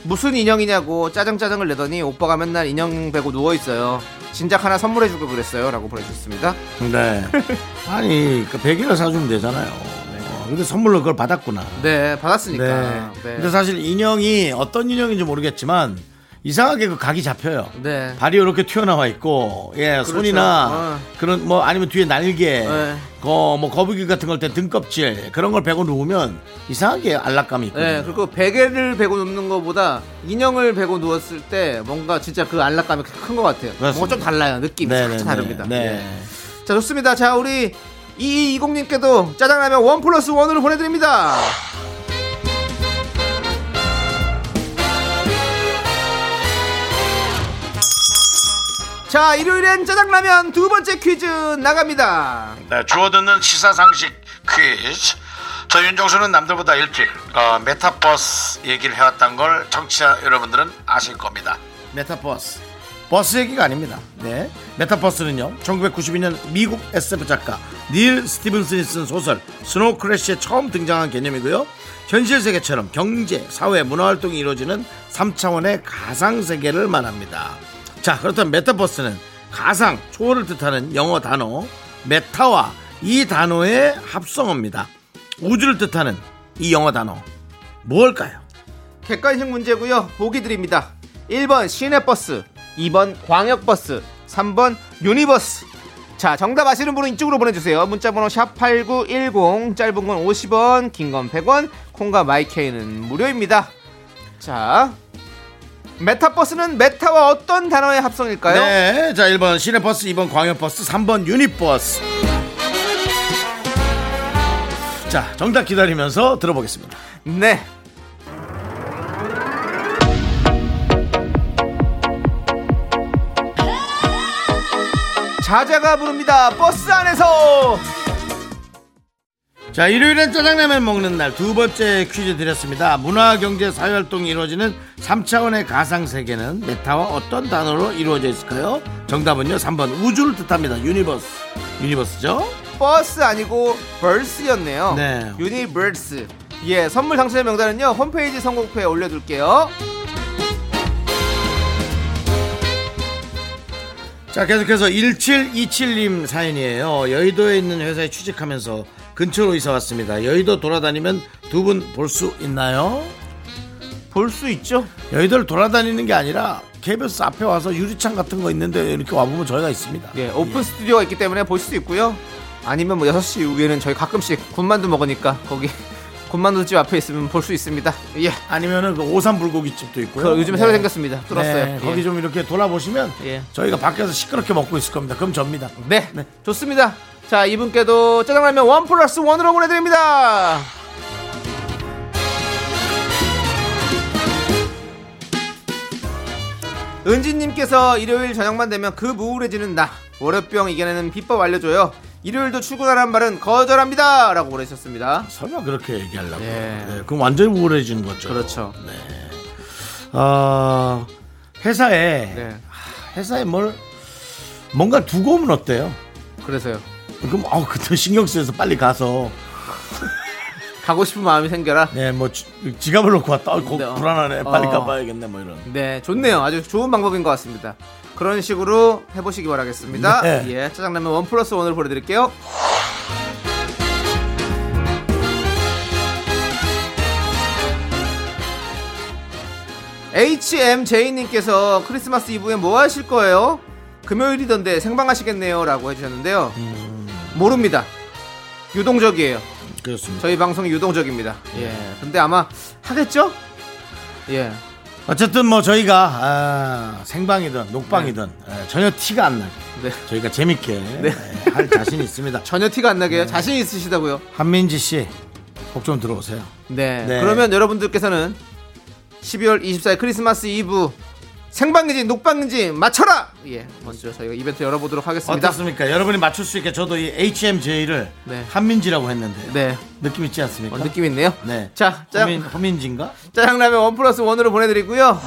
Speaker 2: 무슨 인형이냐고 짜장짜장을 내더니 오빠가 맨날 인형 베고 누워 있어요. 진작 하나 선물해주고 그랬어요.라고 보내주셨습니다.
Speaker 1: 네. [LAUGHS] 아니, 그 베개를 사주면 되잖아요. 어, 근데 선물로 그걸 받았구나.
Speaker 2: 네, 받았으니까.
Speaker 1: 네.
Speaker 2: 네.
Speaker 1: 근데 사실 인형이 어떤 인형인지 모르겠지만 이상하게 그 각이 잡혀요.
Speaker 2: 네.
Speaker 1: 발이 이렇게 튀어나와 있고, 예, 손이나
Speaker 2: 어.
Speaker 1: 그런 뭐 아니면 뒤에 날개,
Speaker 2: 네.
Speaker 1: 거, 뭐 거북이 같은 걸 때 등껍질 그런 걸 베고 누우면 이상하게 안락감이 있거든요.
Speaker 2: 네, 그리고 베개를 베고 눕는 것보다 인형을 베고 누웠을 때 뭔가 진짜 그 안락감이 큰 것 같아요. 뭔가 좀 달라요. 느낌이
Speaker 1: 네네네.
Speaker 2: 살짝 다릅니다.
Speaker 1: 네.
Speaker 2: 예. 자, 좋습니다. 자, 우리 2220님께도 짜장라면 one plus one으로 보내드립니다. 자, 일요일엔 짜장라면 두 번째 퀴즈 나갑니다.
Speaker 1: 네, 주워 듣는 시사 상식 퀴즈. 저 윤정수는 남들보다 일찍 어, 메타버스 얘기를 해왔던 걸 청취자 여러분들은 아실 겁니다. 메타버스. 버스 얘기가 아닙니다. 네. 메타버스는요, 1992년 미국 SF 작가 닐 스티븐슨이 쓴 소설 Snow Crash에 처음 등장한 개념이고요. 현실 세계처럼 경제, 사회, 문화 활동이 이루어지는 3차원의 가상 세계를 말합니다. 자, 그렇다면 메타버스는 가상, 초월을 뜻하는 영어 단어 meta와 이 단어의 합성어입니다. 우주를 뜻하는 이 영어 단어 뭘까요?
Speaker 2: 객관식 문제고요. 보기 드립니다. 1번 시내버스, 2번 광역버스, 3번 universe. 자, 정답 아시는 분은 이쪽으로 보내주세요. 문자번호 샵8910, 짧은 건 50원, 긴 건 100원, 콩과 마이케이는 무료입니다. 자, 메타버스는 meta와 어떤 단어의 합성일까요?
Speaker 1: 네, 자 1번 시내버스, 2번 광역버스, 3번 universe. 자, 정답 기다리면서 들어보겠습니다.
Speaker 2: 네. 자자가 부릅니다. 버스 안에서.
Speaker 1: 자, 일요일엔 짜장라면 먹는 날 두 번째 퀴즈 드렸습니다. 문화, 경제, 사회 활동이 이루어지는 3차원의 가상 세계는 meta와 어떤 단어로 이루어져 있을까요? 정답은요. 3번 우주를 뜻합니다. Universe. Universe죠?
Speaker 2: 버스 아니고 verse였네요.
Speaker 1: 네.
Speaker 2: Universe. 예, 선물 당첨자 명단은요. 홈페이지 선곡표에 올려둘게요.
Speaker 1: 자, 계속해서 1727님 사연이에요. 여의도에 있는 회사에 취직하면서 근처로 이사 왔습니다. 여의도 돌아다니면 두 분 볼 수 있나요?
Speaker 2: 볼 수 있죠?
Speaker 1: 여의도를 돌아다니는 게 아니라 KBS 앞에 와서 유리창 같은 거 있는데 이렇게 와보면 저희가 있습니다.
Speaker 2: 예, 오픈 스튜디오가 있기 때문에 볼수 있고요. 아니면 뭐 6시 이후에는 저희 가끔씩 군만두 먹으니까 거기 [LAUGHS] 군만두집 앞에 있으면 볼 수 있습니다. 예.
Speaker 1: 아니면은 그 오삼 불고기집도 있고요.
Speaker 2: 그 요즘에 새로 생겼습니다. 뚫었어요.
Speaker 1: 네,
Speaker 2: 예.
Speaker 1: 거기 좀 이렇게 돌아보시면
Speaker 2: 예.
Speaker 1: 저희가 밖에서 시끄럽게 먹고 있을 겁니다. 그럼 접니다.
Speaker 2: 네,
Speaker 1: 네.
Speaker 2: 좋습니다. 자, 이분께도 짜장라면 원 플러스 원으로 보내드립니다. 은지님께서 일요일 저녁만 되면 그 무울해지는 나 월요병 이겨내는 비법 알려줘요. 일요일도 출근하란 말은 거절합니다. 라고 보내셨습니다.
Speaker 1: 설마 그렇게 얘기하려고.
Speaker 2: 예.
Speaker 1: 네, 그럼 완전히 우울해지는 거죠.
Speaker 2: 그렇죠.
Speaker 1: 어, 회사에
Speaker 2: 네.
Speaker 1: 회사에 뭘 뭔가 두고 오면 어때요?
Speaker 2: 그래서요.
Speaker 1: 그럼 어 그때 신경 쓰여서 빨리 가서
Speaker 2: 가고 싶은 마음이 생겨라.
Speaker 1: 네 뭐 지갑을 놓고 왔다 어, 거-
Speaker 2: 네, 어.
Speaker 1: 불안하네 빨리
Speaker 2: 어.
Speaker 1: 가봐야겠네 뭐 이런
Speaker 2: 네, 좋네요. 아주 좋은 방법인 것 같습니다. 그런 식으로 해보시기 바라겠습니다.
Speaker 1: 네.
Speaker 2: 예, 짜장라면 원 플러스 원으로 보내드릴게요. HMJ님께서 크리스마스 이브에 뭐 하실 거예요? 금요일이던데 생방 하시겠네요. 라고 해주셨는데요. 모릅니다. 유동적이에요.
Speaker 1: 그렇습니다.
Speaker 2: 저희 방송이 유동적입니다. 예. 근데 아마 하겠죠? 예.
Speaker 1: 어쨌든 뭐 저희가 아, 생방이든 녹방이든 예, 전혀 티가 안 나게
Speaker 2: 네.
Speaker 1: 저희가 재밌게 예, 할 자신이 있습니다. [LAUGHS]
Speaker 2: 전혀 티가 안 나게 자신 있으시다고요?
Speaker 1: 한민지 씨, 꼭좀 들어오세요.
Speaker 2: 네.
Speaker 1: 네.
Speaker 2: 그러면 여러분들께서는 12월 24일 크리스마스 이브 생방인지 녹방인지 맞춰라! 예. 먼저 저희가 이벤트 열어보도록 하겠습니다.
Speaker 1: 어떻습니까? 여러분이 맞출 수 있게 저도 이 HMJ를
Speaker 2: 네.
Speaker 1: 한민지라고 했는데
Speaker 2: 네.
Speaker 1: 느낌 있지 않습니까?
Speaker 2: 어, 느낌 있네요.
Speaker 1: 네.
Speaker 2: 자, 짜,
Speaker 1: 허민, 허민지인가?
Speaker 2: 짜장라면 원 플러스 원으로 보내드리고요.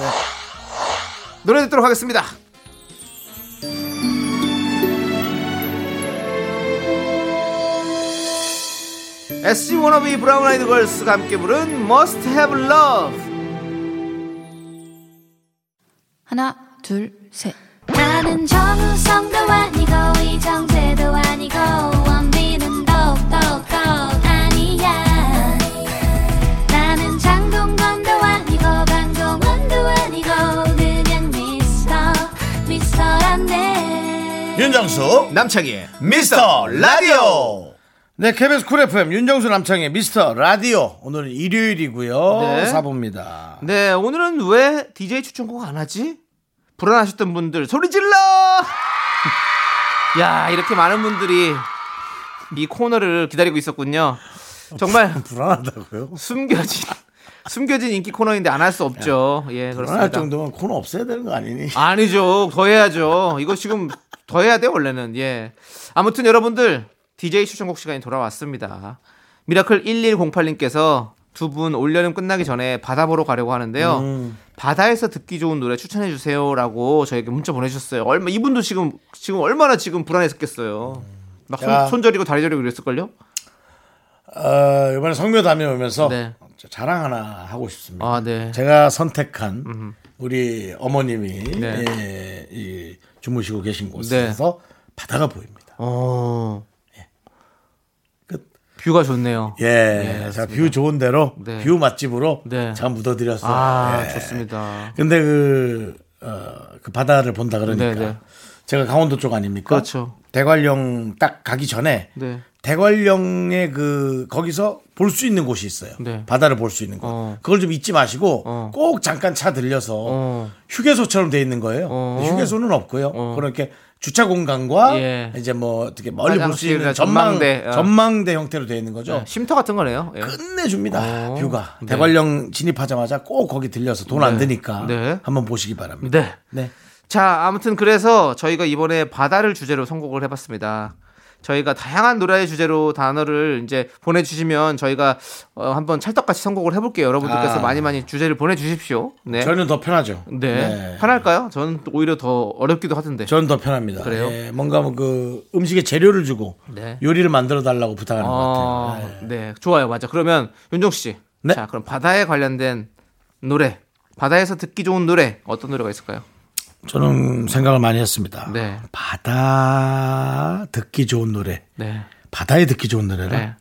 Speaker 2: 노래 듣도록 하겠습니다. SG 워너비 브라운 아이드 걸스가 함께 부른 Must Have Love.
Speaker 5: 하나, 둘, 셋.
Speaker 3: 나는 정우성도 아니고 이정재도 아니고 원빈은 더욱더 아니야 나는 장동건도 아니고 강동원도 아니고 그냥 미스터 미스터란데
Speaker 1: 윤정수
Speaker 2: 남창희의
Speaker 1: 미스터 라디오. 네, KBS Cool FM 윤정수 남창희의 미스터 라디오. 오늘은 일요일이고요.
Speaker 2: 네.
Speaker 1: 사부입니다.
Speaker 2: 네, 오늘은 왜 DJ 추천곡 안 하지? 불안하셨던 분들 소리 질러! 야, 이렇게 많은 분들이 이 코너를 기다리고 있었군요. 정말 [LAUGHS]
Speaker 1: 불안하다고요?
Speaker 2: 숨겨진 숨겨진 인기 코너인데 안 할 수 없죠. 예,
Speaker 1: 불안할
Speaker 2: 그렇습니다.
Speaker 1: 정도면 코너 없애야 되는 거 아니니?
Speaker 2: 아니죠. 더 해야죠. 이거 지금 더 해야 돼 원래는. 예. 아무튼 여러분들 DJ 추천곡 시간이 돌아왔습니다. 미라클 1108님께서 두 분 올여름 끝나기 전에 바다 보러 가려고 하는데요.
Speaker 1: 음.
Speaker 2: 바다에서 듣기 좋은 노래 추천해 주세요라고 저에게 문자 보내주셨어요. 얼마 이분도 지금 지금 얼마나 지금 불안했었겠어요. 막
Speaker 1: 자.
Speaker 2: 손, 손 저리고 다리 저리고 이랬을걸요?
Speaker 1: 어, 이번에 성묘 다녀오면서
Speaker 2: 네.
Speaker 1: 자랑 하나 하고 싶습니다.
Speaker 2: 아, 네.
Speaker 1: 제가 선택한 우리 어머님이
Speaker 2: 네.
Speaker 1: 예, 이 주무시고 계신 곳에서 바다가 보입니다.
Speaker 2: 어.
Speaker 1: 끝.
Speaker 2: view가 좋네요.
Speaker 1: 예, 자, view 좋은 데로
Speaker 2: 네.
Speaker 1: view 맛집으로
Speaker 2: 네.
Speaker 1: 제가 묻어 드렸어요.
Speaker 2: 아,
Speaker 1: 예.
Speaker 2: 좋습니다.
Speaker 1: 근데 그, 어, 그 바다를 본다 그러니까
Speaker 2: 네, 네.
Speaker 1: 제가 강원도 쪽 아닙니까?
Speaker 2: 그렇죠.
Speaker 1: 대관령 딱 가기 전에
Speaker 2: 네.
Speaker 1: 대관령의 그 거기서 볼 수 있는 곳이 있어요.
Speaker 2: 네.
Speaker 1: 바다를 볼 수 있는 곳.
Speaker 2: 어.
Speaker 1: 그걸 좀 잊지 마시고
Speaker 2: 어.
Speaker 1: 꼭 잠깐 차 들려서
Speaker 2: 어.
Speaker 1: 휴게소처럼 돼 있는 거예요.
Speaker 2: 어.
Speaker 1: 휴게소는 없고요.
Speaker 2: 어.
Speaker 1: 그렇게 주차 공간과
Speaker 2: 예.
Speaker 1: 이제 뭐 어떻게 멀리 볼 수 있는
Speaker 2: 화장실이나
Speaker 1: 전망
Speaker 2: 전망대. 어.
Speaker 1: 전망대 형태로 돼 있는 거죠.
Speaker 2: 네, 쉼터 같은 거네요. 예.
Speaker 1: 끝내줍니다.
Speaker 2: 어.
Speaker 1: 뷰가
Speaker 2: 네.
Speaker 1: 대관령 진입하자마자 꼭 거기 들려서 돈안
Speaker 2: 네.
Speaker 1: 드니까
Speaker 2: 네.
Speaker 1: 한번 보시기 바랍니다.
Speaker 2: 네.
Speaker 1: 네.
Speaker 2: 자, 아무튼 그래서 저희가 이번에 바다를 주제로 선곡을 해봤습니다. 저희가 다양한 노래의 주제로 단어를 이제 보내주시면 저희가 어, 한번 찰떡같이 선곡을 해볼게요. 여러분들께서
Speaker 1: 아.
Speaker 2: 많이 많이 주제를 보내주십시오. 네.
Speaker 1: 저는 더 편하죠.
Speaker 2: 네. 편할까요? 저는 또 오히려 더 어렵기도 하던데.
Speaker 1: 저는 더 편합니다.
Speaker 2: 그래요?
Speaker 1: 예, 뭔가 뭐그 음식에 재료를 주고
Speaker 2: 네.
Speaker 1: 요리를 만들어 달라고 부탁하는 것
Speaker 2: 어,
Speaker 1: 같아요. 예.
Speaker 2: 네, 좋아요, 맞아. 그러면 윤종 씨,
Speaker 1: 네.
Speaker 2: 자, 그럼 바다에 관련된 노래, 바다에서 듣기 좋은 노래 어떤 노래가 있을까요?
Speaker 1: 저는 생각을 많이 했습니다.
Speaker 2: 네.
Speaker 1: 바다 듣기 좋은 노래.
Speaker 2: 네,
Speaker 1: 바다에 듣기 좋은 노래라.
Speaker 2: 네.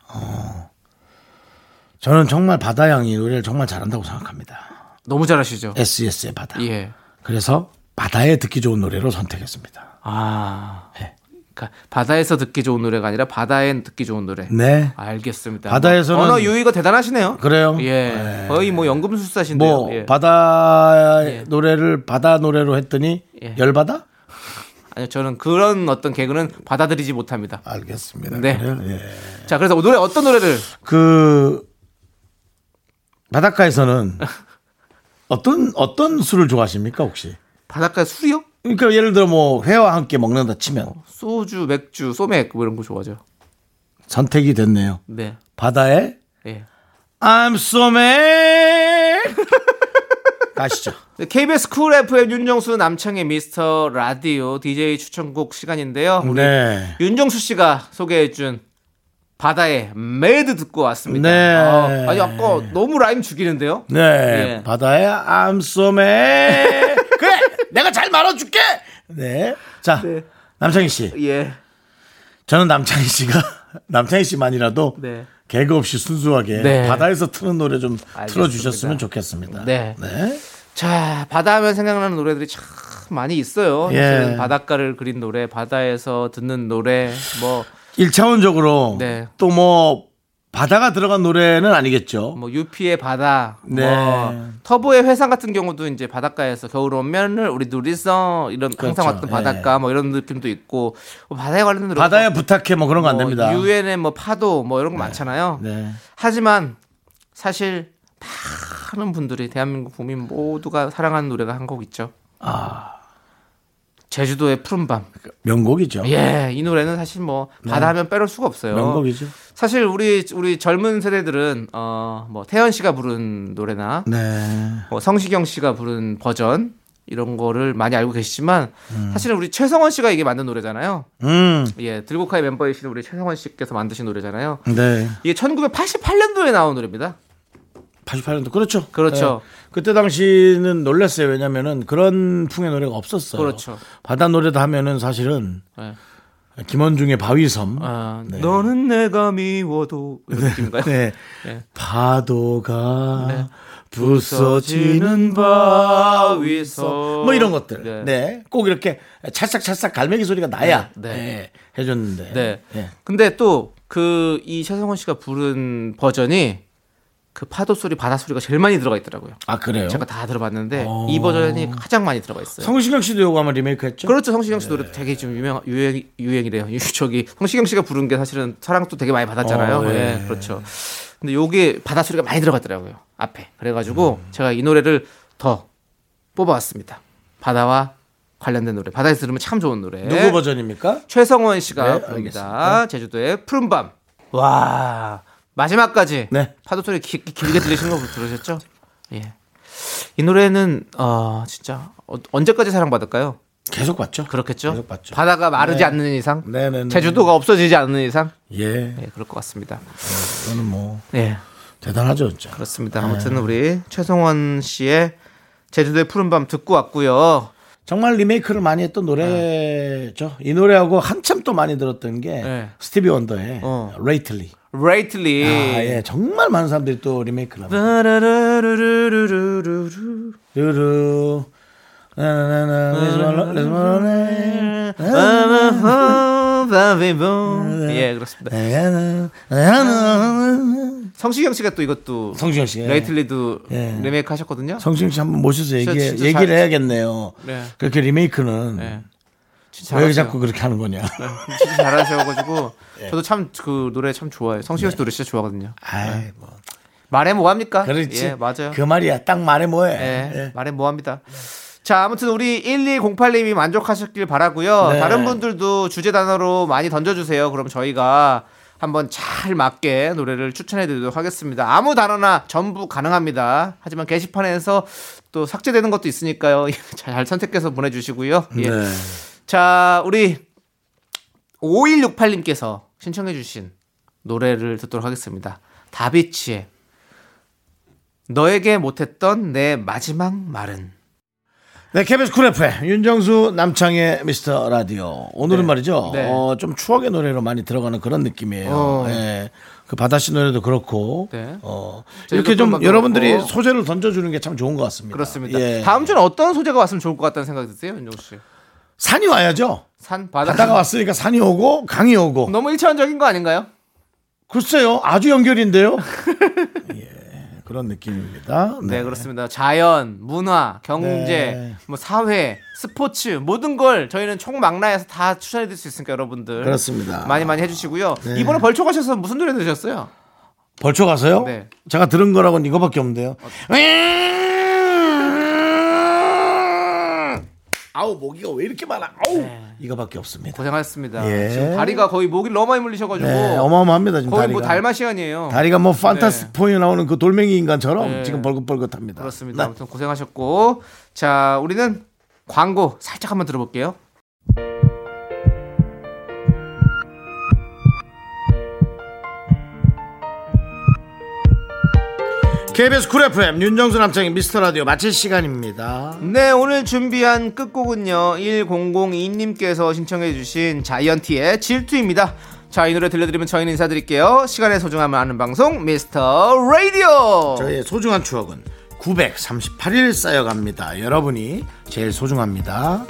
Speaker 1: 저는 정말 바다 양이 노래를 정말 잘한다고 생각합니다.
Speaker 2: 너무 잘하시죠.
Speaker 1: SES의 바다.
Speaker 2: 예.
Speaker 1: 그래서 바다에 듣기 좋은 노래로 선택했습니다.
Speaker 2: 아,
Speaker 1: 네.
Speaker 2: 그러니까 바다에서 듣기 좋은 노래가 아니라 바다에 듣기 좋은 노래.
Speaker 1: 네.
Speaker 2: 알겠습니다.
Speaker 1: 바다에서는-
Speaker 2: 언어 유희가 대단하시네요.
Speaker 1: 그래요?
Speaker 2: 예,
Speaker 1: 네.
Speaker 2: 거의 뭐 연금술사신데요.
Speaker 1: 뭐
Speaker 2: 예.
Speaker 1: 바다
Speaker 2: 예.
Speaker 1: 노래를 바다 노래로 했더니
Speaker 2: 예.
Speaker 1: 열바다? [LAUGHS]
Speaker 2: 아니요, 저는 그런 어떤 개그는 받아들이지 못합니다.
Speaker 1: 알겠습니다.
Speaker 2: 네.
Speaker 1: 예.
Speaker 2: 자, 그래서 노래 어떤 노래를
Speaker 1: 그 바닷가에서는 [LAUGHS] 어떤 어떤 술을 좋아하십니까 혹시?
Speaker 2: 바닷가 술이요?
Speaker 1: 그러니까 예를 들어 뭐 회와 함께 먹는다 치면
Speaker 2: 소주, 맥주, 소맥 뭐 이런 거 좋아하죠.
Speaker 1: 선택이 됐네요.
Speaker 2: 네,
Speaker 1: 바다에
Speaker 2: 예.
Speaker 1: I'm so mad [LAUGHS] 가시죠.
Speaker 2: KBS Cool FM 윤정수 남창희의 미스터 라디오 DJ 추천곡 시간인데요. 우리
Speaker 1: 네.
Speaker 2: 윤정수 씨가 소개해준 바다의 Mad 듣고 왔습니다.
Speaker 1: 네.
Speaker 2: 아, 아니 아까 너무 rhyme 죽이는데요.
Speaker 1: 네.
Speaker 2: 예.
Speaker 1: 바다에 I'm so mad 내가 잘 말아줄게. 네. 자 남창희 씨.
Speaker 2: 예,
Speaker 1: 저는 남창희 씨가 [LAUGHS] 남창희 씨만이라도
Speaker 2: 네.
Speaker 1: 개그 없이 순수하게
Speaker 2: 네.
Speaker 1: 바다에서 트는 노래 좀
Speaker 2: 알겠습니다.
Speaker 1: 틀어주셨으면 좋겠습니다.
Speaker 2: 네.
Speaker 1: 네.
Speaker 2: 자 아, 바다 하면 생각나는 노래들이 참 많이 있어요.
Speaker 1: 예.
Speaker 2: 바닷가를 그린 노래, 바다에서 듣는 노래, 뭐,
Speaker 1: 1차원적으로
Speaker 2: 네.
Speaker 1: 또뭐 바다가 들어간 노래는 아니겠죠.
Speaker 2: 뭐 유피의 바다,
Speaker 1: 네.
Speaker 2: 뭐 터보의 회상 같은 경우도 이제 바닷가에서 겨울 오면을 우리 둘이서 이런 항상
Speaker 1: 그렇죠.
Speaker 2: 왔던 바닷가 뭐 이런 느낌도 있고 뭐 바다에 관련된 노래
Speaker 1: 바다에 부탁해 뭐 그런 거 안 됩니다.
Speaker 2: 유엔의 뭐 파도 뭐 이런 거 많잖아요.
Speaker 1: 네.
Speaker 2: 하지만 사실 많은 분들이 대한민국 국민 모두가 사랑하는 노래가 한 곡 있죠.
Speaker 1: 아.
Speaker 2: 제주도의 푸른밤.
Speaker 1: 명곡이죠.
Speaker 2: 예, 이 노래는 사실 뭐 바다 하면 빼놓을 수가 없어요.
Speaker 1: 네. 명곡이죠.
Speaker 2: 사실 우리 우리 젊은 세대들은 어뭐 태연 씨가 부른 노래나
Speaker 1: 네.
Speaker 2: 뭐 성시경 씨가 부른 버전 이런 거를 많이 알고 계시지만
Speaker 1: 음.
Speaker 2: 사실은 우리 최성원 씨가 이게 만든 노래잖아요.
Speaker 1: 음.
Speaker 2: 예, 들국화의 멤버이신 우리 최성원 씨께서 만드신 노래잖아요.
Speaker 1: 네.
Speaker 2: 이게 1988년도에 나온 노래입니다.
Speaker 1: 88년도 그렇죠.
Speaker 2: 그렇죠.
Speaker 1: 네. 그때 당시는 놀랐어요. 왜냐면은 그런 풍의 노래가 없었어요.
Speaker 2: 그렇죠.
Speaker 1: 바다 노래도 하면은 사실은
Speaker 2: 예.
Speaker 1: 김원중의 바위섬.
Speaker 2: 아, 너는 내가 미워도 이런 느낌인가요?
Speaker 1: 네.
Speaker 2: 네.
Speaker 1: 파도가
Speaker 2: 네.
Speaker 1: 부서지는 바위섬 뭐 이런 것들.
Speaker 2: 네.
Speaker 1: 네. 꼭 이렇게 찰싹찰싹 갈매기 소리가 나야
Speaker 2: 네. 네.
Speaker 1: 네, 해줬는데.
Speaker 2: 네.
Speaker 1: 네.
Speaker 2: 근데 또 그 이 최성원 씨가 부른 버전이 그 파도 소리, 바다 소리가 제일 많이 들어가 있더라고요.
Speaker 1: 아 그래요?
Speaker 2: 제가 다 들어봤는데
Speaker 1: 어.
Speaker 2: 이 버전이 가장 많이 들어가 있어요.
Speaker 1: 성시경 씨도 요거 한번 리메이크했죠?
Speaker 2: 그렇죠. 성시경 씨 노래도 되게 좀 유명 유행 유행이래요. 유- [LAUGHS] 저기 성시경 씨가 부른 게 사실은 사랑도 되게 많이 받았잖아요.
Speaker 1: 어, 예.
Speaker 2: 예, 그렇죠. 근데 요게 바다 소리가 많이 들어갔더라고요. 앞에. 그래가지고 제가 이 노래를 더 뽑아왔습니다. 바다와 관련된 노래. 바다에서 들으면 참 좋은 노래.
Speaker 1: 누구 버전입니까?
Speaker 2: 최성원 씨가
Speaker 1: 네,
Speaker 2: 부릅니다. 제주도의 푸른밤. 와 마지막까지
Speaker 1: 네.
Speaker 2: 파도 소리 기- 길게 들리시는 거 들으셨죠? 예. 이 노래는 어 진짜 어, 언제까지 사랑받을까요?
Speaker 1: 계속 봤죠.
Speaker 2: 그렇겠죠.
Speaker 1: 계속 봤죠.
Speaker 2: 바다가 마르지
Speaker 1: 네.
Speaker 2: 않는 이상,
Speaker 1: 네네네.
Speaker 2: 제주도가 없어지지 않는 이상,
Speaker 1: 예.
Speaker 2: 예, 그럴 것 같습니다.
Speaker 1: 저는 뭐
Speaker 2: 예,
Speaker 1: 대단하죠, 진짜.
Speaker 2: 그렇습니다. 아무튼 우리 최성원 씨의 제주도의 푸른밤 듣고 왔고요.
Speaker 1: 정말 리메이크를 많이 했던 노래죠. 이 노래하고 한참 또 많이 들었던 게
Speaker 2: 네.
Speaker 1: 스티비 원더의
Speaker 2: 어. Lately. Lately.
Speaker 1: 아, 예. 정말 많은 사람들이 또 리메이크를 합니다.
Speaker 2: 예, 그렇습니다. 성시경 씨가 또 이것도
Speaker 1: 성시경 씨.
Speaker 2: 레이틀리도
Speaker 1: 예.
Speaker 2: 리메이크 하셨거든요.
Speaker 1: 성시경 씨 한번 모셔서 얘기, 얘기를
Speaker 2: 잘-
Speaker 1: 해야겠네요.
Speaker 2: 네.
Speaker 1: 그렇게 리메이크는
Speaker 2: 네.
Speaker 1: 왜. 자꾸 그렇게 하는 거냐.
Speaker 2: 진짜 잘하셔가지고 [LAUGHS] 저도 참 그 노래 참 좋아해요. 성시경 씨 노래 진짜 좋아하거든요.
Speaker 1: 아이, 뭐.
Speaker 2: 말해 뭐합니까?
Speaker 1: 그렇지.
Speaker 2: 예, 맞아요.
Speaker 1: 그 말이야. 딱 말해 뭐해.
Speaker 2: 예,
Speaker 1: 예.
Speaker 2: 말해 뭐합니다. 자, 아무튼 우리 1208님이 만족하셨길 바라고요.
Speaker 1: 네.
Speaker 2: 다른 분들도 주제 단어로 많이 던져주세요. 그럼 저희가 한번 잘 맞게 노래를 추천해드리도록 하겠습니다. 아무 단어나 전부 가능합니다. 하지만 게시판에서 또 삭제되는 것도 있으니까요. [LAUGHS] 잘 선택해서 보내주시고요. 예.
Speaker 1: 네.
Speaker 2: 자, 우리 5168님께서 신청해 주신 노래를 듣도록 하겠습니다. 다비치의 너에게 못했던 내 마지막 말은
Speaker 1: 네, KBS Cool FM 윤정수 남창희의 미스터 라디오. 오늘은
Speaker 2: 네.
Speaker 1: 말이죠.
Speaker 2: 네.
Speaker 1: 어, 좀 추억의 노래로 많이 들어가는 그런 느낌이에요.
Speaker 2: 어.
Speaker 1: 예. 그 바다 씨 노래도 그렇고.
Speaker 2: 네.
Speaker 1: 어, 이렇게 좀 여러분들이
Speaker 2: 그렇고.
Speaker 1: 소재를 던져주는 게 참 좋은 것 같습니다.
Speaker 2: 그렇습니다.
Speaker 1: 예.
Speaker 2: 다음 주는 어떤 소재가 왔으면 좋을 것 같다는 생각이 드세요, 윤정수 씨?
Speaker 1: 산이 와야죠.
Speaker 2: 산, 바다.
Speaker 1: 바다가 왔으니까 산이 오고 강이 오고.
Speaker 2: 너무 일차원적인 거 아닌가요?
Speaker 1: 글쎄요. 아주 연결인데요. [LAUGHS] 예. 그런 느낌입니다.
Speaker 2: 네, 그렇습니다. 자연, 문화, 경제,
Speaker 1: 네.
Speaker 2: 뭐 사회, 스포츠 모든 걸 저희는 총망라해서 다 추천해 드릴 수 있으니까 여러분들
Speaker 1: 그렇습니다.
Speaker 2: 많이 많이 해주시고요.
Speaker 1: 네.
Speaker 2: 이번에 벌초 가셔서 무슨 노래 들으셨어요?
Speaker 1: 벌초 가서요?
Speaker 2: 네.
Speaker 1: 제가 들은 거라고는 이거밖에 없는데요. 아우 모기가 왜 이렇게 많아? 아우 이거밖에 없습니다.
Speaker 2: 고생하셨습니다.
Speaker 1: 예.
Speaker 2: 지금 다리가 거의 목이 너무 많이 물리셔가지고
Speaker 1: 네, 어마어마합니다 지금
Speaker 2: 거의
Speaker 1: 다리가.
Speaker 2: 뭐 달마시안이에요.
Speaker 1: 다리가 뭐 판타스포에 나오는 그 돌멩이 인간처럼
Speaker 2: 네.
Speaker 1: 지금 벌긋벌긋합니다.
Speaker 2: 그렇습니다.
Speaker 1: 네.
Speaker 2: 아무튼 고생하셨고 자 우리는 광고 살짝 한번 들어볼게요.
Speaker 1: KBS Cool FM 윤정수 남창희의 미스터 라디오 마칠 시간입니다.
Speaker 2: 네 오늘 준비한 끝곡은요 1002님께서 신청해 주신 자이언티의 질투입니다. 자 이 노래 들려드리면 저희는 인사드릴게요. 시간의 소중함을 아는 방송 미스터 라디오.
Speaker 1: 저희의 소중한 추억은 938일 쌓여갑니다. 여러분이 제일 소중합니다.